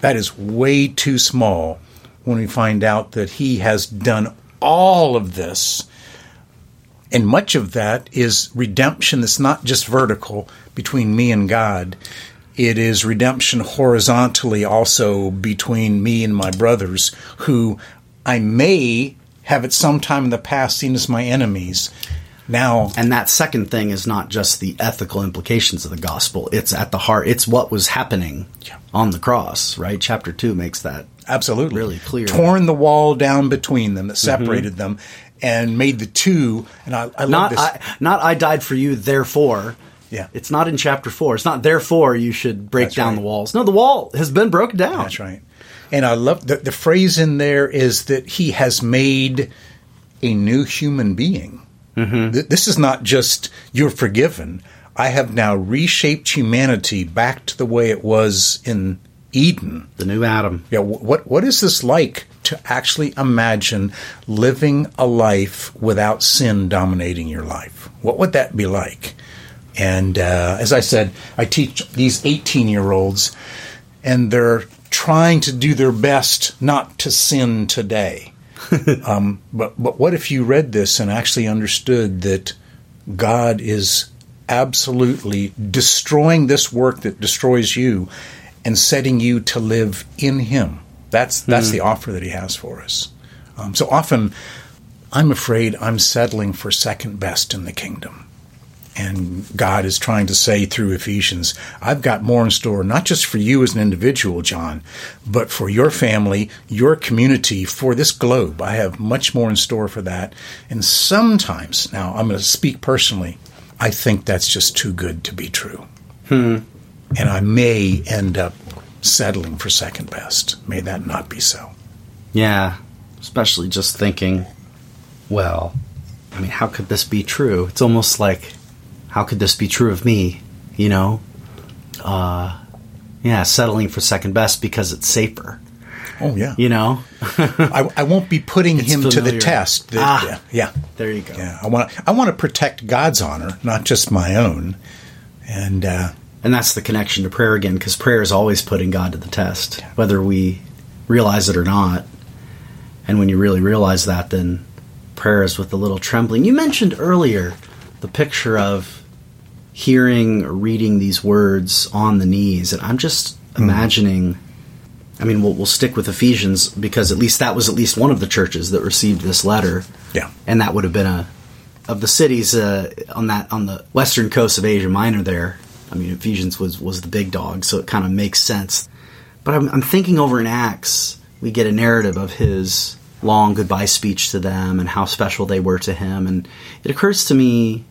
Speaker 2: That is way too small when we find out that he has done all of this. And much of that is redemption that's not just vertical between me and God. It is redemption horizontally also between me and my brothers, who I may have at some time in the past seen as my enemies. Now,
Speaker 1: And that second thing is not just the ethical implications of the gospel. It's at the heart. It's what was happening
Speaker 2: Yeah.
Speaker 1: on the cross, right? Chapter 2 makes that.
Speaker 2: absolutely
Speaker 1: really clear.
Speaker 2: torn the wall down between them that mm-hmm. separated them and made the two. And I, I love
Speaker 1: Not
Speaker 2: this.
Speaker 1: I, not I died for you, therefore.
Speaker 2: Yeah.
Speaker 1: It's not in chapter 4. It's not therefore you should break
Speaker 2: That's
Speaker 1: down
Speaker 2: right.
Speaker 1: the walls. No, the wall has been broken down.
Speaker 2: That's right. And I love the, the phrase in there is that he has made a new human being. Th- This is not just you're forgiven. I have now reshaped humanity back to the way it was in Eden.
Speaker 1: The new Adam.
Speaker 2: Yeah, what what is this like to actually imagine living a life without sin dominating your life? What would that be like? And uh, as I said, I teach these 18 year olds, and they're trying to do their best not to sin today. um, but but what if you read this and actually understood that God is absolutely destroying this work that destroys you and setting you to live in Him? That's that's the offer that He has for us. Um, so often, I'm afraid I'm settling for second best in the kingdom. And God is trying to say through Ephesians, I've got more in store, not just for you as an individual, John, but for your family, your community, for this globe. I have much more in store for that. And sometimes, now I'm going to speak personally, I think that's just too good to be true. Hmm. And I may end up settling for second best. May that not be so.
Speaker 1: Yeah. Especially just thinking, well, I mean, how could this be true? It's almost like, how could this be true of me? You know? Uh, yeah, settling for second best because it's safer.
Speaker 2: Oh, yeah.
Speaker 1: You know?
Speaker 2: I, I won't be putting him to the test. That-
Speaker 1: Ah.
Speaker 2: yeah, yeah.
Speaker 1: there you go.
Speaker 2: Yeah, I want to. I want to protect God's honor, not just my own. And uh,
Speaker 1: And that's the connection to prayer again, because prayer is always putting God to the test, whether we realize it or not. And when you really realize that, then prayer is with a little trembling. You mentioned earlier the picture of hearing or reading these words on the knees, and I'm just imagining. I mean, we'll, we'll stick with Ephesians because at least that was at least one of the churches that received this letter
Speaker 2: yeah,
Speaker 1: and that would have been a of the cities uh, on that on the western coast of Asia Minor. There, I mean, Ephesians was was the big dog, so it kind of makes sense. But I'm, I'm thinking over in Acts, we get a narrative of his long goodbye speech to them and how special they were to him, and it occurs to me,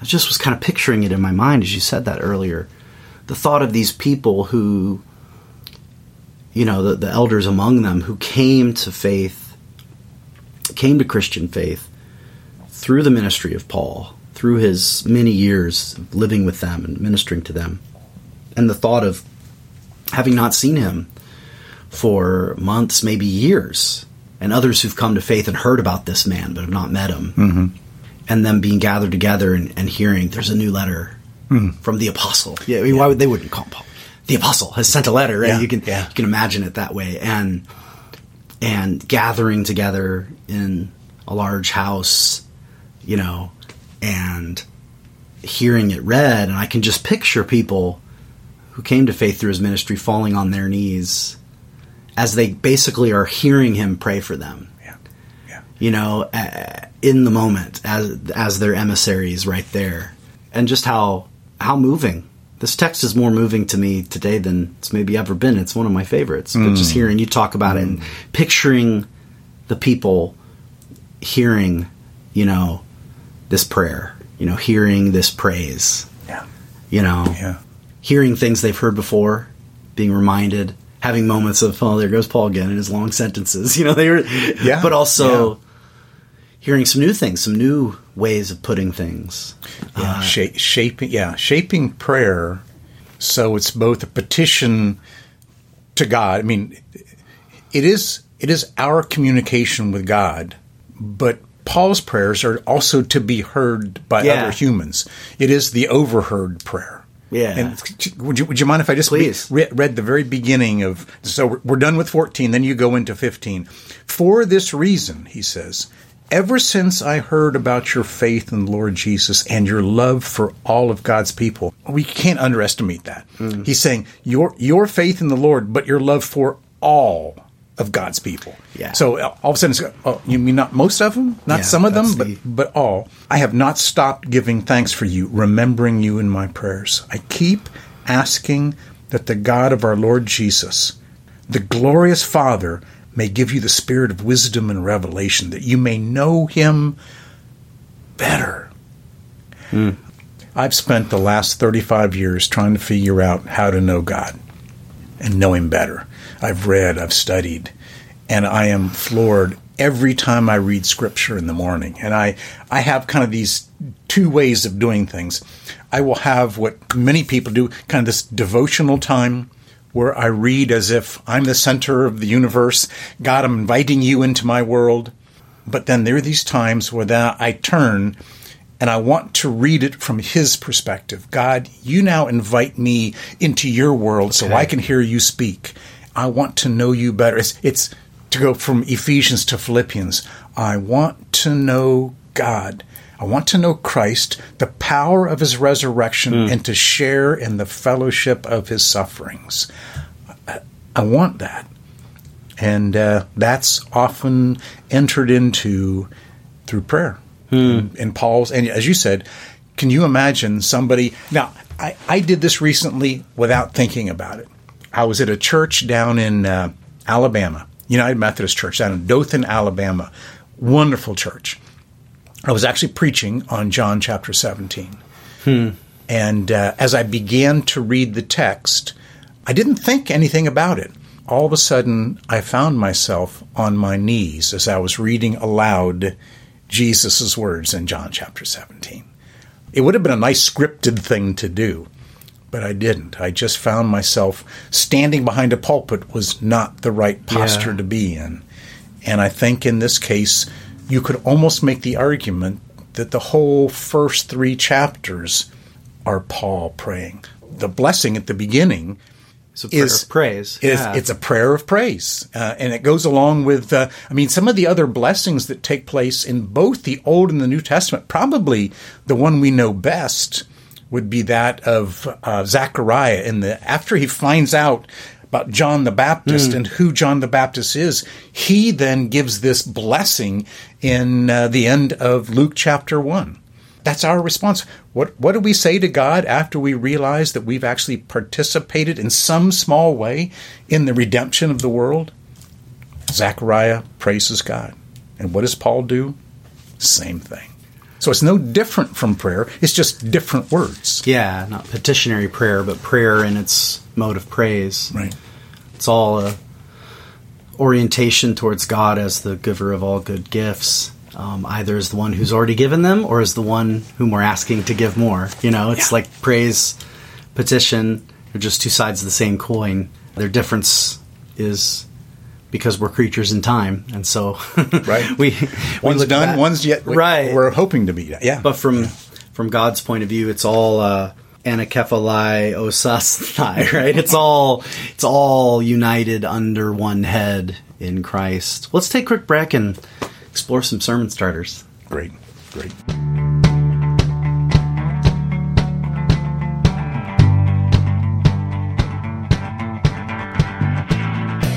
Speaker 1: I just was kind of picturing it in my mind as you said that earlier, the thought of these people who, you know, the, the elders among them who came to faith, came to Christian faith through the ministry of Paul, through his many years living with them and ministering to them, and the thought of having not seen him for months, maybe years, and others who've come to faith and heard about this man but have not met him, mm-hmm. And them being gathered together and, and hearing there's a new letter from the apostle. Yeah, I mean, why would they wouldn't call him Paul? The apostle has sent a letter, right?
Speaker 2: Yeah,
Speaker 1: You can
Speaker 2: yeah.
Speaker 1: you can imagine it that way, and and gathering together in a large house, you know, and hearing it read, and I can just picture people who came to faith through his ministry falling on their knees as they basically are hearing him pray for them.
Speaker 2: yeah,
Speaker 1: you know, uh, in the moment as as their emissaries right there, and just how how moving. This text is more moving to me today than it's maybe ever been. It's one of my favorites. But just mm. hearing you talk about it and picturing the people hearing, you know, this prayer, you know, hearing this praise,
Speaker 2: Yeah.
Speaker 1: you know,
Speaker 2: Yeah.
Speaker 1: hearing things they've heard before, being reminded, having moments of, oh, there goes Paul again in his long sentences, you know, they were,
Speaker 2: Yeah,
Speaker 1: but also
Speaker 2: yeah.
Speaker 1: Hearing some new things, some new ways of putting things.
Speaker 2: Yeah, uh, sha- shaping yeah, shaping prayer so it's both a petition to God. I mean, it is it is our communication with God, but Paul's prayers are also to be heard by
Speaker 1: Yeah.
Speaker 2: other humans. It is the overheard prayer.
Speaker 1: Yeah.
Speaker 2: And would you would you mind if I just
Speaker 1: Please.
Speaker 2: re- read the very beginning of so we're, we're done with 14 then you go into 15. For this reason, he says, ever since I heard about your faith in the Lord Jesus and your love for all of God's people, we can't underestimate that.
Speaker 1: Mm.
Speaker 2: He's saying your your faith in the Lord, but your love for all of God's people.
Speaker 1: Yeah.
Speaker 2: So uh, all of a sudden, it's, oh, you mean not most of them, not
Speaker 1: Yeah,
Speaker 2: some of them,
Speaker 1: that's
Speaker 2: but
Speaker 1: the-
Speaker 2: but all. I have not stopped giving thanks for you, remembering you in my prayers. I keep asking that the God of our Lord Jesus, the glorious Father, may give you the spirit of wisdom and revelation, that you may know him better. Hmm. I've spent the last 35 years trying to figure out how to know God and know him better. I've read, I've studied, and I am floored every time I read scripture in the morning. And I, I have kind of these two ways of doing things. I will have what many people do, kind of this devotional time where I read as if I'm the center of the universe. God, I'm inviting you into my world. But then there are these times where then I turn and I want to read it from his perspective. God, you now invite me into your world so I can hear you speak. I want to know you better. It's, it's to go from Ephesians to Philippians. I want to know God. I want to know Christ, the power of his resurrection, and to share in the fellowship of his sufferings. I, I want that. And uh, that's often entered into through prayer. And, and Paul's, and as you said, can you imagine somebody? Now, I, I did this recently without thinking about it. I was at a church down in uh, Alabama, United Methodist Church down in Dothan, Alabama. Wonderful church. I was actually preaching on John chapter 17. And uh, as I began to read the text, I didn't think anything about it. All of a sudden, I found myself on my knees as I was reading aloud Jesus' words in John chapter 17. It would have been a nice scripted thing to do, but I didn't. I just found myself standing behind a pulpit was not the right posture
Speaker 1: Yeah.
Speaker 2: to be in. And I think in this case, you could almost make the argument that the whole first three chapters are Paul praying. The blessing at the beginning
Speaker 1: It's a prayer
Speaker 2: is
Speaker 1: of praise.
Speaker 2: is
Speaker 1: Yeah.
Speaker 2: it's a prayer of praise, uh, and it goes along with. Uh, I mean, some of the other blessings that take place in both the Old and the New Testament. Probably the one we know best would be that of uh, Zechariah. In the after he finds out about John the Baptist and who John the Baptist is, he then gives this blessing in uh, the end of Luke chapter one. That's our response. What what do we say to God after we realize that we've actually participated in some small way in the redemption of the world? Zechariah praises God. And what does Paul do? Same thing. So it's no different from prayer, it's just different words.
Speaker 1: yeah, not petitionary prayer, but prayer in its mode of praise.
Speaker 2: Right.
Speaker 1: It's all a orientation towards God as the giver of all good gifts. Um, either as the one who's already given them, or as the one whom we're asking to give more. You know, it's
Speaker 2: Yeah.
Speaker 1: like praise, petition. They're just two sides of the same coin. Their difference is because we're creatures in time, and so
Speaker 2: Right.
Speaker 1: we
Speaker 2: One's done, one's yet
Speaker 1: right.
Speaker 2: we're hoping to be. Yeah.
Speaker 1: But from from God's point of view, it's all uh, anakephalaiosasthai, right? It's all it's all united under one head in Christ. Let's take a quick break and explore some sermon starters.
Speaker 2: great. Great.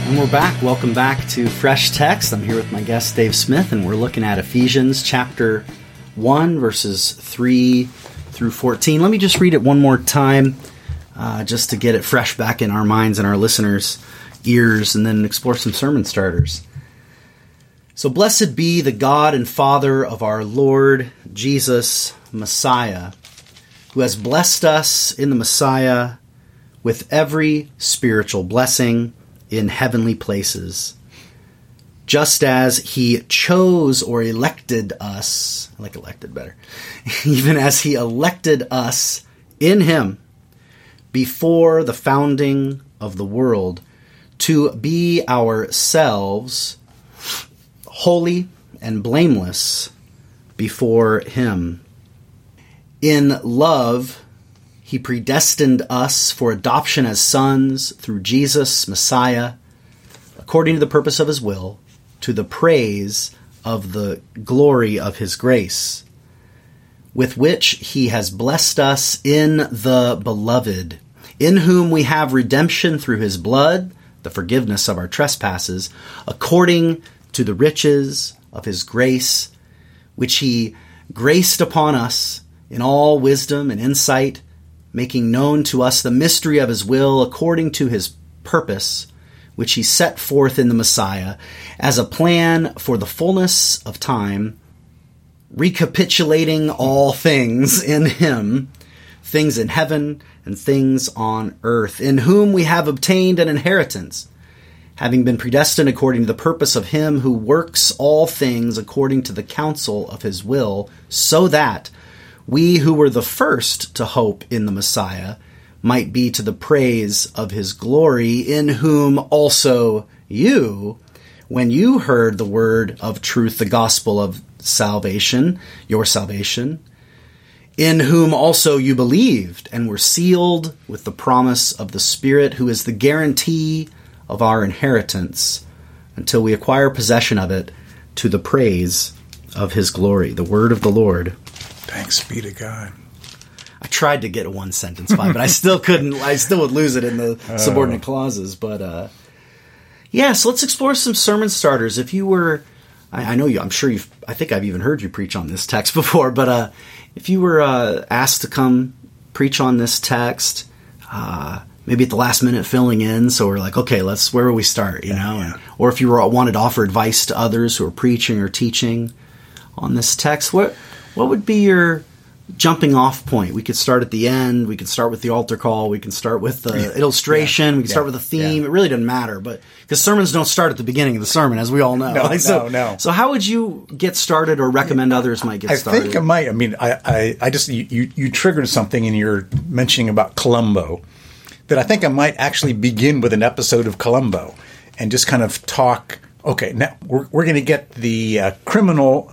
Speaker 1: And we're back. Welcome back to Fresh Text. I'm here with my guest, Dave Smith, and we're looking at Ephesians chapter 1, verses 3 through 14. Let me just read it one more time, uh, just to get it fresh back in our minds and our listeners' ears, and then explore some sermon starters. So, blessed be the God and Father of our Lord Jesus Messiah, who has blessed us in the Messiah with every spiritual blessing in heavenly places. Just as he chose or elected us, I like elected better, even as he elected us in him before the founding of the world to be ourselves holy and blameless before him. In love, he predestined us for adoption as sons through Jesus, Messiah, according to the purpose of his will, to the praise of the glory of his grace, with which he has blessed us in the beloved, in whom we have redemption through his blood, the forgiveness of our trespasses, according to the riches of his grace, which he graced upon us in all wisdom and insight making known to us the mystery of his will according to his purpose, which he set forth in the Messiah as a plan for the fullness of time, recapitulating all things in him, things in heaven and things on earth, in whom we have obtained an inheritance, having been predestined according to the purpose of him who works all things according to the counsel of his will, so that we who were the first to hope in the Messiah might be to the praise of his glory, in whom also you, when you heard the word of truth, the gospel of salvation, your salvation, in whom also you believed and were sealed with the promise of the Spirit, who is the guarantee of our inheritance until we acquire possession of it to the praise of his glory. The word of the Lord.
Speaker 2: Thanks be to God.
Speaker 1: I tried to get a one sentence by, but I still couldn't. I still would lose it in the oh. subordinate clauses. But uh, yeah, so let's explore some sermon starters. If you were, I, I know you. I'm sure you've. I think I've even heard you preach on this text before. But uh, if you were uh, asked to come preach on this text, uh, maybe at the last minute filling in, so we're like, okay, let's. Where will we start? You know, yeah. or if you were wanted to offer advice to others who are preaching or teaching on this text, what what would be your jumping off point? We could start at the end. We could start with the altar call. We can start with the yeah. illustration. Yeah. We can yeah. start with the theme. It really doesn't matter, but because sermons don't start at the beginning of the sermon, as we all know.
Speaker 2: No, like, so, no, no.
Speaker 1: So how would you get started, or recommend others might get started?
Speaker 2: I think I might. I mean, I, I, I just you, you triggered something in your mentioning about Columbo that I think I might actually begin with an episode of Columbo and just kind of talk okay, now we're, we're going to get the uh, criminal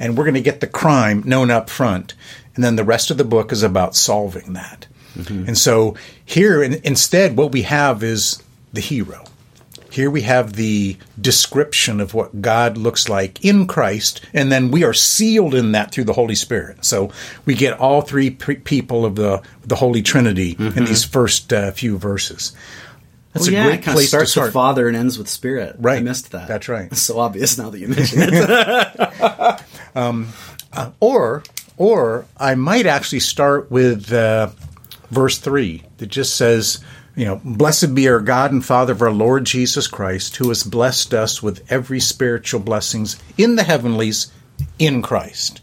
Speaker 2: and we're going to get the crime known up front. And then the rest of the book is about solving that. Mm-hmm. And so here, in, instead, what we have is the hero. Here we have the description of what God looks like in Christ, and then we are sealed in that through the Holy Spirit. So we get all three pre- people of the the Holy Trinity mm-hmm. in these first uh, few verses.
Speaker 1: That's well, a yeah, great place starts to start. with Father and ends with Spirit.
Speaker 2: Right. I
Speaker 1: missed that.
Speaker 2: That's right.
Speaker 1: It's so obvious now that you mention it.
Speaker 2: um, uh, or, or I might actually start with uh, verse three that just says, you know, blessed be our God and Father of our Lord Jesus Christ, who has blessed us with every spiritual blessings in the heavenlies in Christ.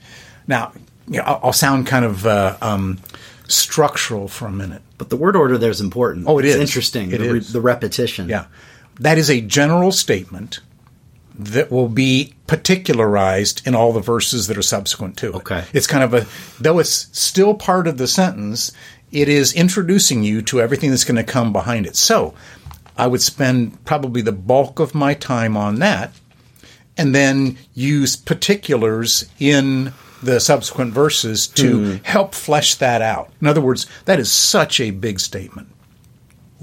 Speaker 2: Now, you know, I'll sound kind of uh, um, structural for a minute.
Speaker 1: But the word order there is important.
Speaker 2: Oh, it
Speaker 1: it's
Speaker 2: is.
Speaker 1: interesting.
Speaker 2: It
Speaker 1: the,
Speaker 2: is.
Speaker 1: the repetition.
Speaker 2: Yeah. That is a general statement that will be particularized in all the verses that are subsequent to it.
Speaker 1: Okay.
Speaker 2: It's kind of a, though it's still part of the sentence, it is introducing you to everything that's going to come behind it. So I would spend probably the bulk of my time on that and then use particulars in the subsequent verses to mm. help flesh that out. In other words, that is such a big statement.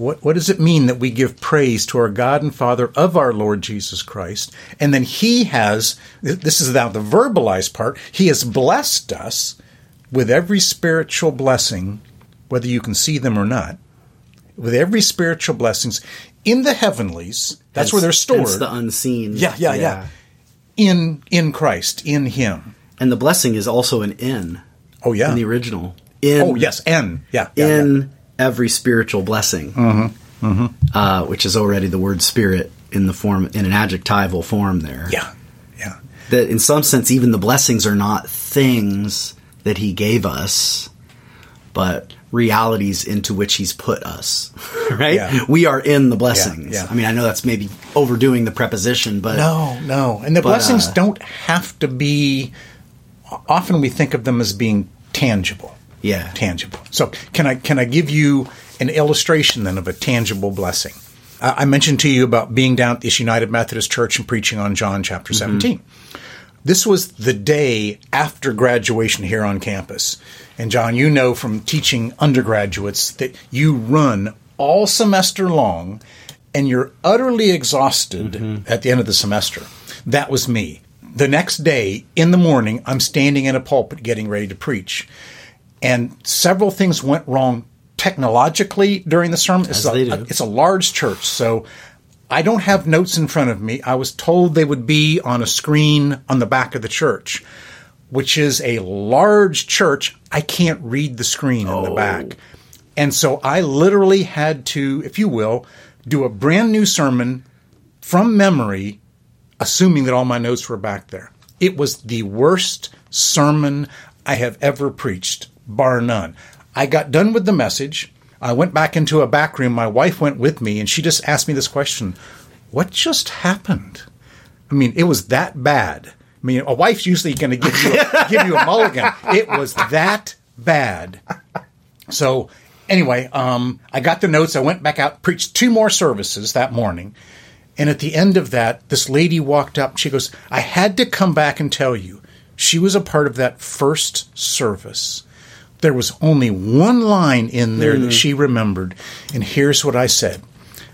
Speaker 2: What, what does it mean that we give praise to our God and Father of our Lord Jesus Christ? And then He has, this is now the verbalized part, He has blessed us with every spiritual blessing, whether you can see them or not. with every spiritual blessings in the heavenlies. That's where they're stored.
Speaker 1: The unseen.
Speaker 2: yeah, yeah, yeah, In in Christ, in Him.
Speaker 1: And the blessing is also an in
Speaker 2: Oh yeah.
Speaker 1: in the original. In
Speaker 2: oh yes, N. Yeah. yeah,
Speaker 1: in
Speaker 2: yeah.
Speaker 1: Every spiritual blessing,
Speaker 2: Mm-hmm.
Speaker 1: Uh, which is already the word spirit in the form in an adjectival form there.
Speaker 2: Yeah. Yeah.
Speaker 1: That in some sense, even the blessings are not things that He gave us, but realities into which He's put us. Right?
Speaker 2: Yeah.
Speaker 1: We are in the blessings.
Speaker 2: yeah.
Speaker 1: I mean, I know that's maybe overdoing the preposition, but
Speaker 2: No, no. And the
Speaker 1: But,
Speaker 2: blessings
Speaker 1: uh,
Speaker 2: don't have to be often we think of them as being tangible.
Speaker 1: Yeah,
Speaker 2: Tangible. So can I can I give you an illustration then of a tangible blessing? I I mentioned to you about being down at this United Methodist Church and preaching on John chapter mm-hmm. 17. This was the day after graduation here on campus. And John, you know from teaching undergraduates that you run all semester long and you're utterly exhausted mm-hmm. at the end of the semester. That was me. The next day in the morning, I'm standing in a pulpit getting ready to preach. And several things went wrong technologically during the sermon. It's
Speaker 1: As they
Speaker 2: a,
Speaker 1: do.
Speaker 2: it's a large church, so I don't have notes in front of me. I was told they would be on a screen on the back of the church, which is a large church. I can't read the screen in the oh. back. And so I literally had to, if you will, do a brand new sermon from memory, assuming that all my notes were back there. It was the worst sermon I have ever preached, bar none. I got done with the message. I went back into a back room. My wife went with me, and she just asked me this question What just happened? I mean, it was that bad. I mean, a wife's usually going to give you a, give you a mulligan. It was that bad. So anyway, um, I got the notes. I went back out, preached two more services that morning. And at the end of that, this lady walked up. She goes, I had to come back and tell you, she was a part of that first service. There was only one line in there that mm. she remembered. And here's what I said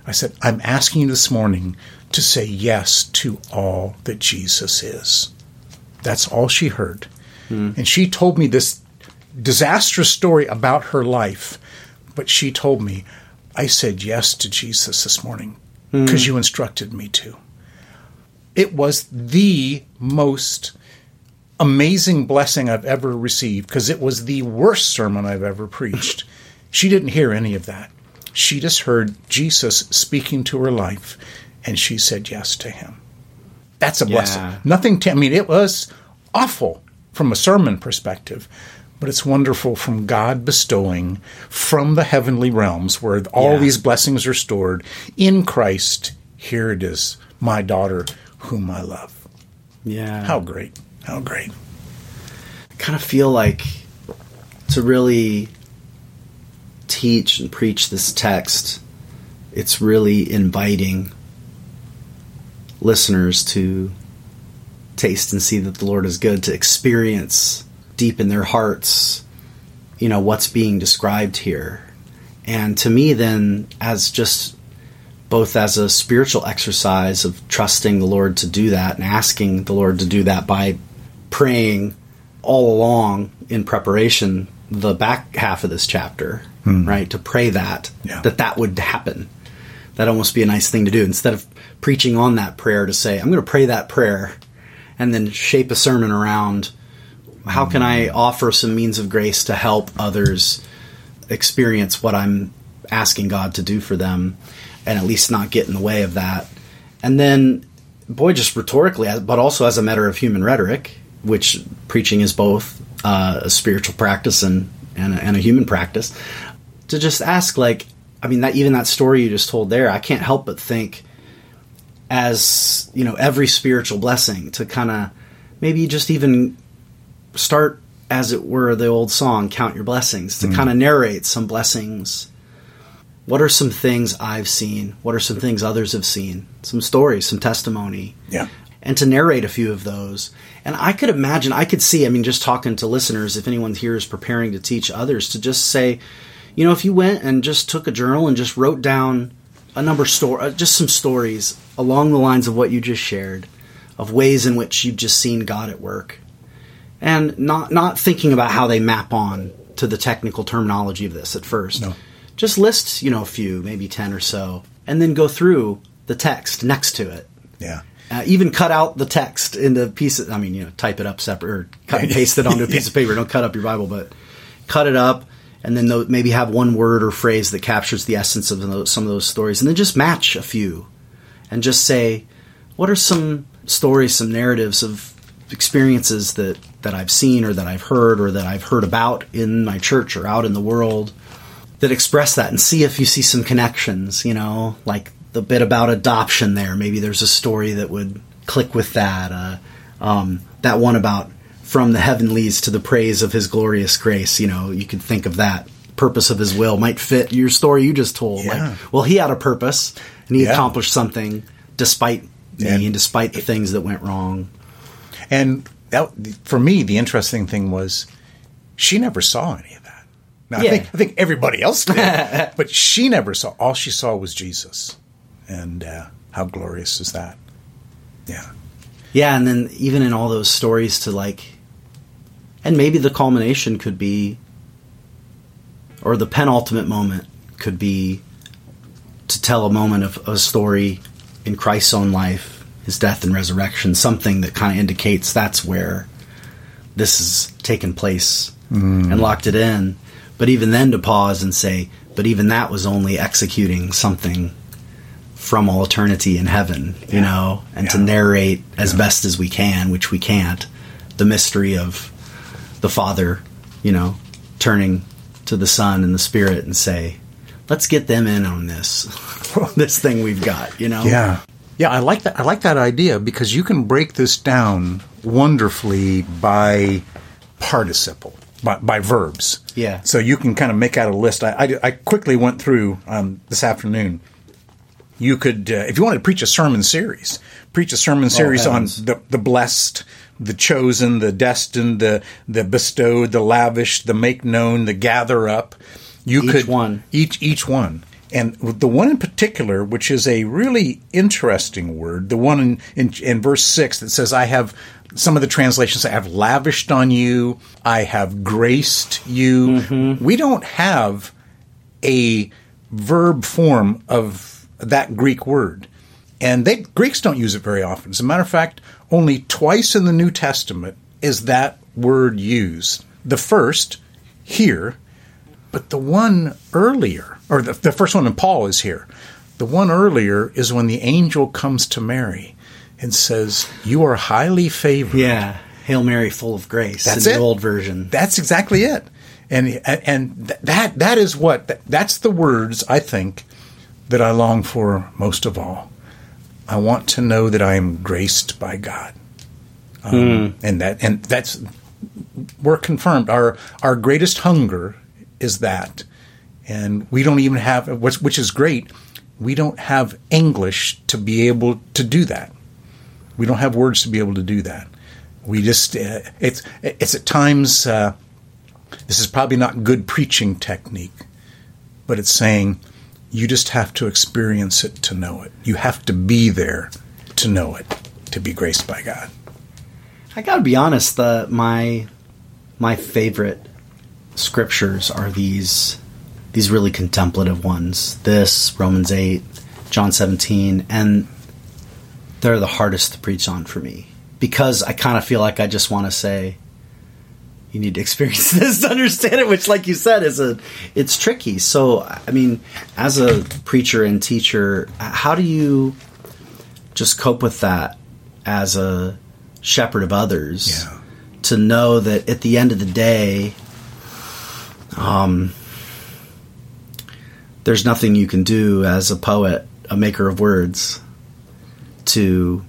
Speaker 2: I said, I'm asking you this morning to say yes to all that Jesus is. That's all she heard. Mm. And she told me this disastrous story about her life. But she told me, I said yes to Jesus this morning mm. because you instructed me to. It was the most amazing blessing I've ever received because it was the worst sermon I've ever preached. she didn't hear any of that. She just heard Jesus speaking to her life and she said yes to him. That's a blessing.
Speaker 1: Yeah.
Speaker 2: Nothing, I mean, it was awful from a sermon perspective, but it's wonderful from God bestowing from the heavenly realms where all
Speaker 1: Yeah.
Speaker 2: these blessings are stored in Christ. Here it is, my daughter, whom I love.
Speaker 1: yeah.
Speaker 2: How great. Oh, How great.
Speaker 1: I kind of feel like to really teach and preach this text, it's really inviting listeners to taste and see that the Lord is good, to experience deep in their hearts, you know, what's being described here. And to me, then, as just both as a spiritual exercise of trusting the Lord to do that and asking the Lord to do that by praying all along in preparation the back half of this chapter, hmm. right? To pray that
Speaker 2: Yeah.
Speaker 1: that that would happen. That almost be a nice thing to do instead of preaching on that prayer to say, I'm going to pray that prayer and then shape a sermon around how can I hmm. offer some means of grace to help others experience what I'm asking God to do for them and at least not get in the way of that. And then, boy, just rhetorically, but also as a matter of human rhetoric, which preaching is both uh, a spiritual practice and, and, a, and a human practice, to just ask, like, I mean, that even that story you just told there, I can't help but think as, you know, every spiritual blessing to kind of maybe just even start as it were the old song count your blessings to kind of narrate some blessings. What are some things i've seen? What are some things others have seen? Some stories some testimony.
Speaker 2: Yeah.
Speaker 1: And to narrate a few of those and i could imagine i could see i mean just talking to listeners if anyone here is preparing to teach others to just say you know if you went and just took a journal and just wrote down a number of store uh, just some stories along the lines of what you just shared of ways in which you've just seen god at work and not not thinking about how they map on to the technical terminology of this at first.
Speaker 2: No.
Speaker 1: just list, you know, a few, maybe 10 or so, and then go through the text next to it.
Speaker 2: Yeah.
Speaker 1: Uh, even cut out the text in into pieces. I mean, you know, type it up separate or cut and paste it onto a piece of paper. Don't cut up your Bible, but cut it up and then th- maybe have one word or phrase that captures the essence of those, some of those stories, and then just match a few, and just say, what are some stories, some narratives of experiences that that I've seen or that I've heard or that I've heard about in my church or out in the world that express that, and see if you see some connections. You know, like the bit about adoption there. Maybe there's a story that would click with that. Uh, um, that one about from the heavenlies to the praise of his glorious grace. You know, you could think of that purpose of his will might fit your story you just told.
Speaker 2: Yeah.
Speaker 1: Like, well, he had a purpose and he
Speaker 2: Yeah.
Speaker 1: accomplished something despite me
Speaker 2: And-
Speaker 1: and despite the things that went wrong.
Speaker 2: And that, for me, the interesting thing was she never saw any of that. Now,
Speaker 1: Yeah.
Speaker 2: I think I think everybody else did, but she never saw. All she saw was Jesus, and uh, how glorious is that? Yeah,
Speaker 1: Yeah, and then even in all those stories to like, and maybe the culmination could be, or the penultimate moment could be to tell a moment of a story in Christ's own life, his death and resurrection, something that kind of indicates that's where this has taken place and locked it in. But even then to pause and say, but even that was only executing something from all eternity in heaven, you know, and to
Speaker 2: Yeah.
Speaker 1: narrate as best as we can, which we can't, the mystery of the Father, you know, turning to the Son and the Spirit and say, let's get them in on this, this thing we've got, you know?
Speaker 2: yeah, yeah. I like that. I like that idea because you can break this down wonderfully by participle, by, by verbs.
Speaker 1: Yeah.
Speaker 2: So you can kind of make out a list. I, I, I quickly went through um, this afternoon. You could, uh, if you wanted to preach a sermon series, preach a sermon series on the, the blessed, the chosen, the destined, the the bestowed, the lavish, the make known, the gather up. You
Speaker 1: Each
Speaker 2: could
Speaker 1: one.
Speaker 2: each each one. And the one in particular, which is a really interesting word, the one in, in, in verse six that says, "I have." Some of the translations say, "I have lavished on you. I have graced you." We don't have a verb form of that Greek word. And they Greeks don't use it very often. As a matter of fact, only twice in the New Testament is that word used. The first here, but the one earlier, or the, the first one in Paul is here. The one earlier is when the angel comes to Mary and says, "You are highly favored."
Speaker 1: Yeah. Hail Mary, full of grace.
Speaker 2: That's
Speaker 1: in
Speaker 2: it.
Speaker 1: the old version.
Speaker 2: That's exactly it. And and that that is what that's the words I think that I long for most of all. I want to know that I am graced by God, um, and that and that's we're confirmed. Our our greatest hunger is that, and we don't even have which which is great. We don't have English to be able to do that. We don't have words to be able to do that. We just uh, it's it's at times uh, this is probably not good preaching technique, but it's saying you just have to experience it to know it. You have to be there to know it, to be graced by God.
Speaker 1: I gotta be honest. The my my favorite scriptures are these these really contemplative ones. This Romans eight, John seventeen, and they're the hardest to preach on for me because I kind of feel like I just want to say. You need to experience this to understand it, which, like you said, is a it's tricky. So, I mean, as a preacher and teacher, how do you just cope with that as a shepherd of others
Speaker 2: Yeah.
Speaker 1: to know that at the end of the day um, there's nothing you can do as a poet a maker of words to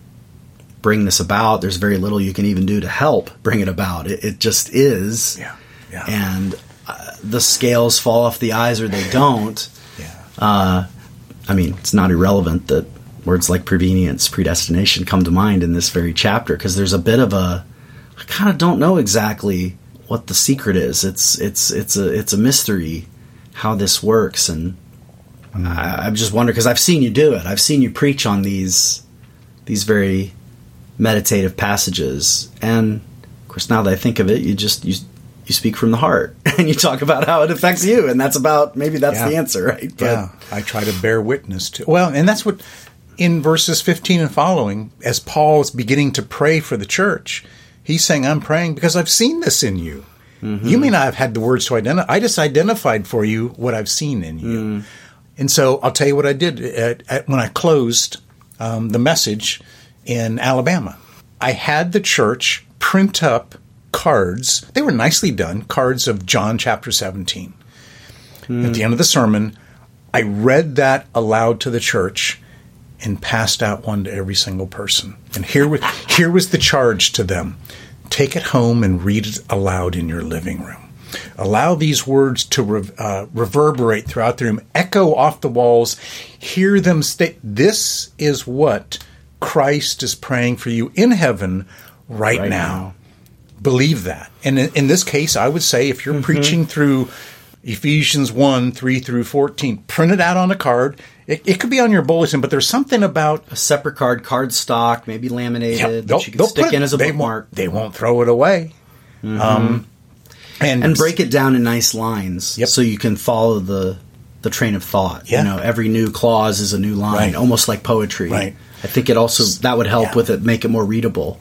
Speaker 1: bring this about there's very little you can even do to help bring it about it, it just is
Speaker 2: Yeah, yeah.
Speaker 1: and uh, the scales fall off the eyes or they don't
Speaker 2: Yeah.
Speaker 1: uh, I mean, it's not irrelevant that words like prevenience, predestination come to mind in this very chapter because there's a bit of a I kind of don't know exactly what the secret is. It's it's it's a it's a mystery how this works, and I, I'm just wondering because I've seen you do it. I've seen you preach on these these very meditative passages, and of course, now that I think of it, you just you you speak from the heart and you talk about how it affects you and that's about maybe that's
Speaker 2: Yeah.
Speaker 1: the answer right but
Speaker 2: yeah, I try to bear witness to. Well, and that's what in verses 15 and following, as Paul is beginning to pray for the church, he's saying, I'm praying because I've seen this in you. You may not have had the words to identify. I just identified for you what I've seen in you. And so I'll tell you what I did at, at, when I closed um, the message in Alabama. I had the church print up cards. They were nicely done, cards of John chapter 17 at the end of the sermon, I read that aloud to the church and passed out one to every single person. And here was, here was the charge to them take it home and read it aloud in your living room. Allow these words to re- uh, reverberate throughout the room, echo off the walls, hear them state, This is what Christ is praying for you in heaven right,
Speaker 1: Right
Speaker 2: now
Speaker 1: now.
Speaker 2: believe that. And in, in this case, I would say if you're preaching through Ephesians 1 3 through 14, print it out on a card. It, it could be on your bulletin, but there's something about
Speaker 1: a separate card card stock maybe laminated
Speaker 2: yeah,
Speaker 1: that you can stick in as a
Speaker 2: they
Speaker 1: bookmark.
Speaker 2: Won't, they won't throw it away. Um, and,
Speaker 1: and break it down in nice lines
Speaker 2: Yep.
Speaker 1: so you can follow the the train of thought.
Speaker 2: Yeah.
Speaker 1: You know, every new clause is a new line,
Speaker 2: Right.
Speaker 1: almost like poetry.
Speaker 2: Right.
Speaker 1: I think it also that would help
Speaker 2: Yeah.
Speaker 1: with it, make it more readable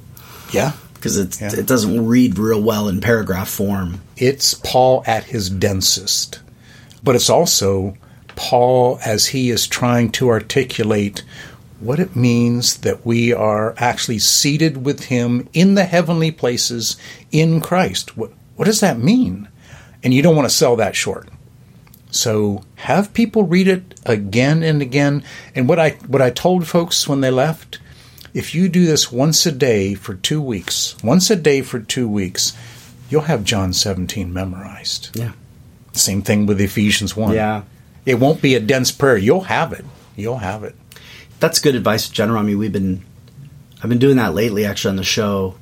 Speaker 2: Yeah.
Speaker 1: because it
Speaker 2: Yeah.
Speaker 1: it doesn't read real well in paragraph form.
Speaker 2: It's Paul at his densest. But it's also Paul as he is trying to articulate what it means that we are actually seated with him in the heavenly places in Christ. What, what does that mean? And you don't want to sell that short. So have people read it again and again. And what I what I told folks when they left, if you do this once a day for two weeks, once a day for two weeks, you'll have John 17 memorized.
Speaker 1: Yeah.
Speaker 2: Same thing with Ephesians 1.
Speaker 1: Yeah.
Speaker 2: It won't be a dense prayer. You'll have it. You'll have it.
Speaker 1: That's good advice, General. I mean, we've been, I've been doing that lately, actually, on the show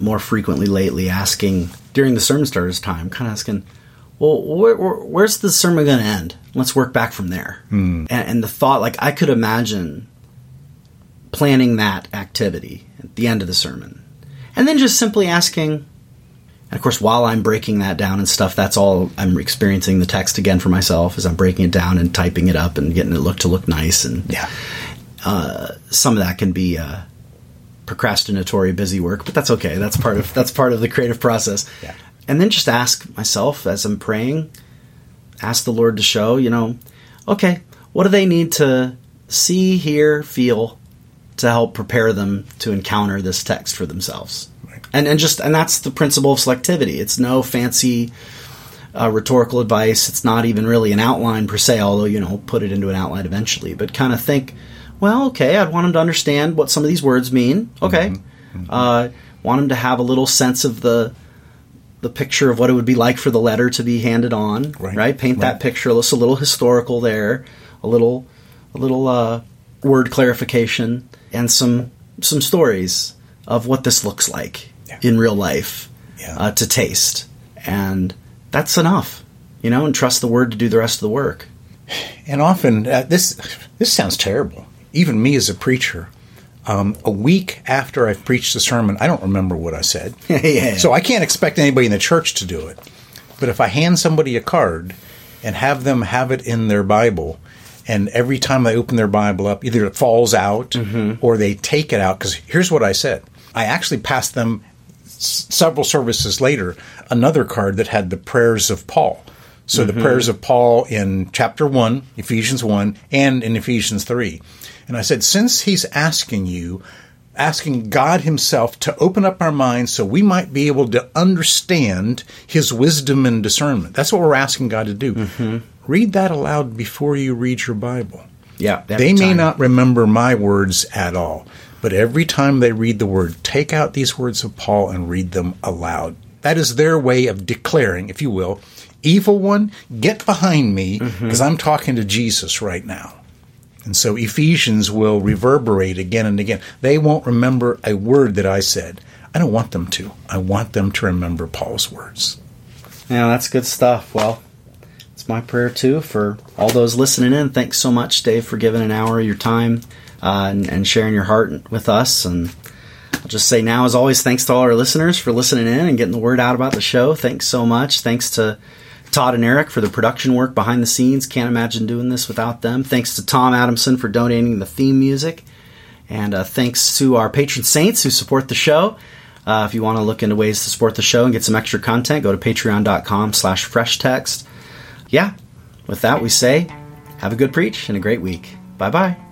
Speaker 1: more frequently lately, asking during the sermon starters time, kind of asking, well, where, where, where's the sermon going to end? Let's work back from there. And, and the thought, like, I could imagine planning that activity at the end of the sermon, and then just simply asking. And of course, while I'm breaking that down and stuff, that's all I'm experiencing the text again for myself as I'm breaking it down and typing it up and getting it look to look nice and
Speaker 2: Yeah.
Speaker 1: some of that can be uh, procrastinatory busy work, but that's okay. That's part of that's part of the creative process.
Speaker 2: Yeah.
Speaker 1: And then just ask myself as I'm praying, ask the Lord to show, you know, okay, what do they need to see, hear, feel to help prepare them to encounter this text for themselves?
Speaker 2: Right.
Speaker 1: And and just and that's the principle of selectivity. It's no fancy uh, rhetorical advice. It's not even really an outline per se, although you know, put it into an outline eventually. But kind of think, well, okay, I'd want them to understand what some of these words mean. Okay,
Speaker 2: Mm-hmm.
Speaker 1: uh, want them to have a little sense of the the picture of what it would be like for the letter to be handed on.
Speaker 2: Right. right?
Speaker 1: Paint
Speaker 2: Right.
Speaker 1: that picture. Just a little historical there, a little a little uh, word clarification, and some some stories of what this looks like
Speaker 2: Yeah.
Speaker 1: in real life
Speaker 2: Yeah.
Speaker 1: uh, to taste, and that's enough, you know. And trust the word to do the rest of the work.
Speaker 2: And often, uh, this this sounds terrible. Even me as a preacher, um, a week after I've preached the sermon, I don't remember what I said.
Speaker 1: Yeah.
Speaker 2: So I can't expect anybody in the church to do it. But if I hand somebody a card and have them have it in their Bible, and every time they open their Bible up, either it falls out or they take it out. Because here's what I said I actually passed them s- several services later another card that had the prayers of Paul. So the mm-hmm. prayers of Paul in chapter 1, Ephesians 1, and in Ephesians 3. And I said, since he's asking you, asking God himself to open up our minds so we might be able to understand his wisdom and discernment. That's what we're asking God to do. Mm-hmm. Read that aloud before you read your Bible.
Speaker 1: Yeah,
Speaker 2: They may
Speaker 1: time.
Speaker 2: not remember my words at all, but every time they read the word, take out these words of Paul and read them aloud. That is their way of declaring, if you will, evil one, get behind me because I'm talking to Jesus right now. And so Ephesians will reverberate again and again. They won't remember a word that I said. I don't want them to. I want them to remember Paul's words.
Speaker 1: Yeah, that's good stuff. Well, it's my prayer too for all those listening in. Thanks so much, Dave, for giving an hour of your time uh, and, and sharing your heart with us. And I'll just say now, as always, thanks to all our listeners for listening in and getting the word out about the show. Thanks so much. Thanks to Todd and Eric for the production work behind the scenes. Can't imagine doing this without them. Thanks to Tom Adamson for donating the theme music. And uh, thanks to our patron saints who support the show. Uh, if you want to look into ways to support the show and get some extra content, go to patreon.com slash fresh text. Yeah, with that we say, have a good preach and a great week. Bye bye.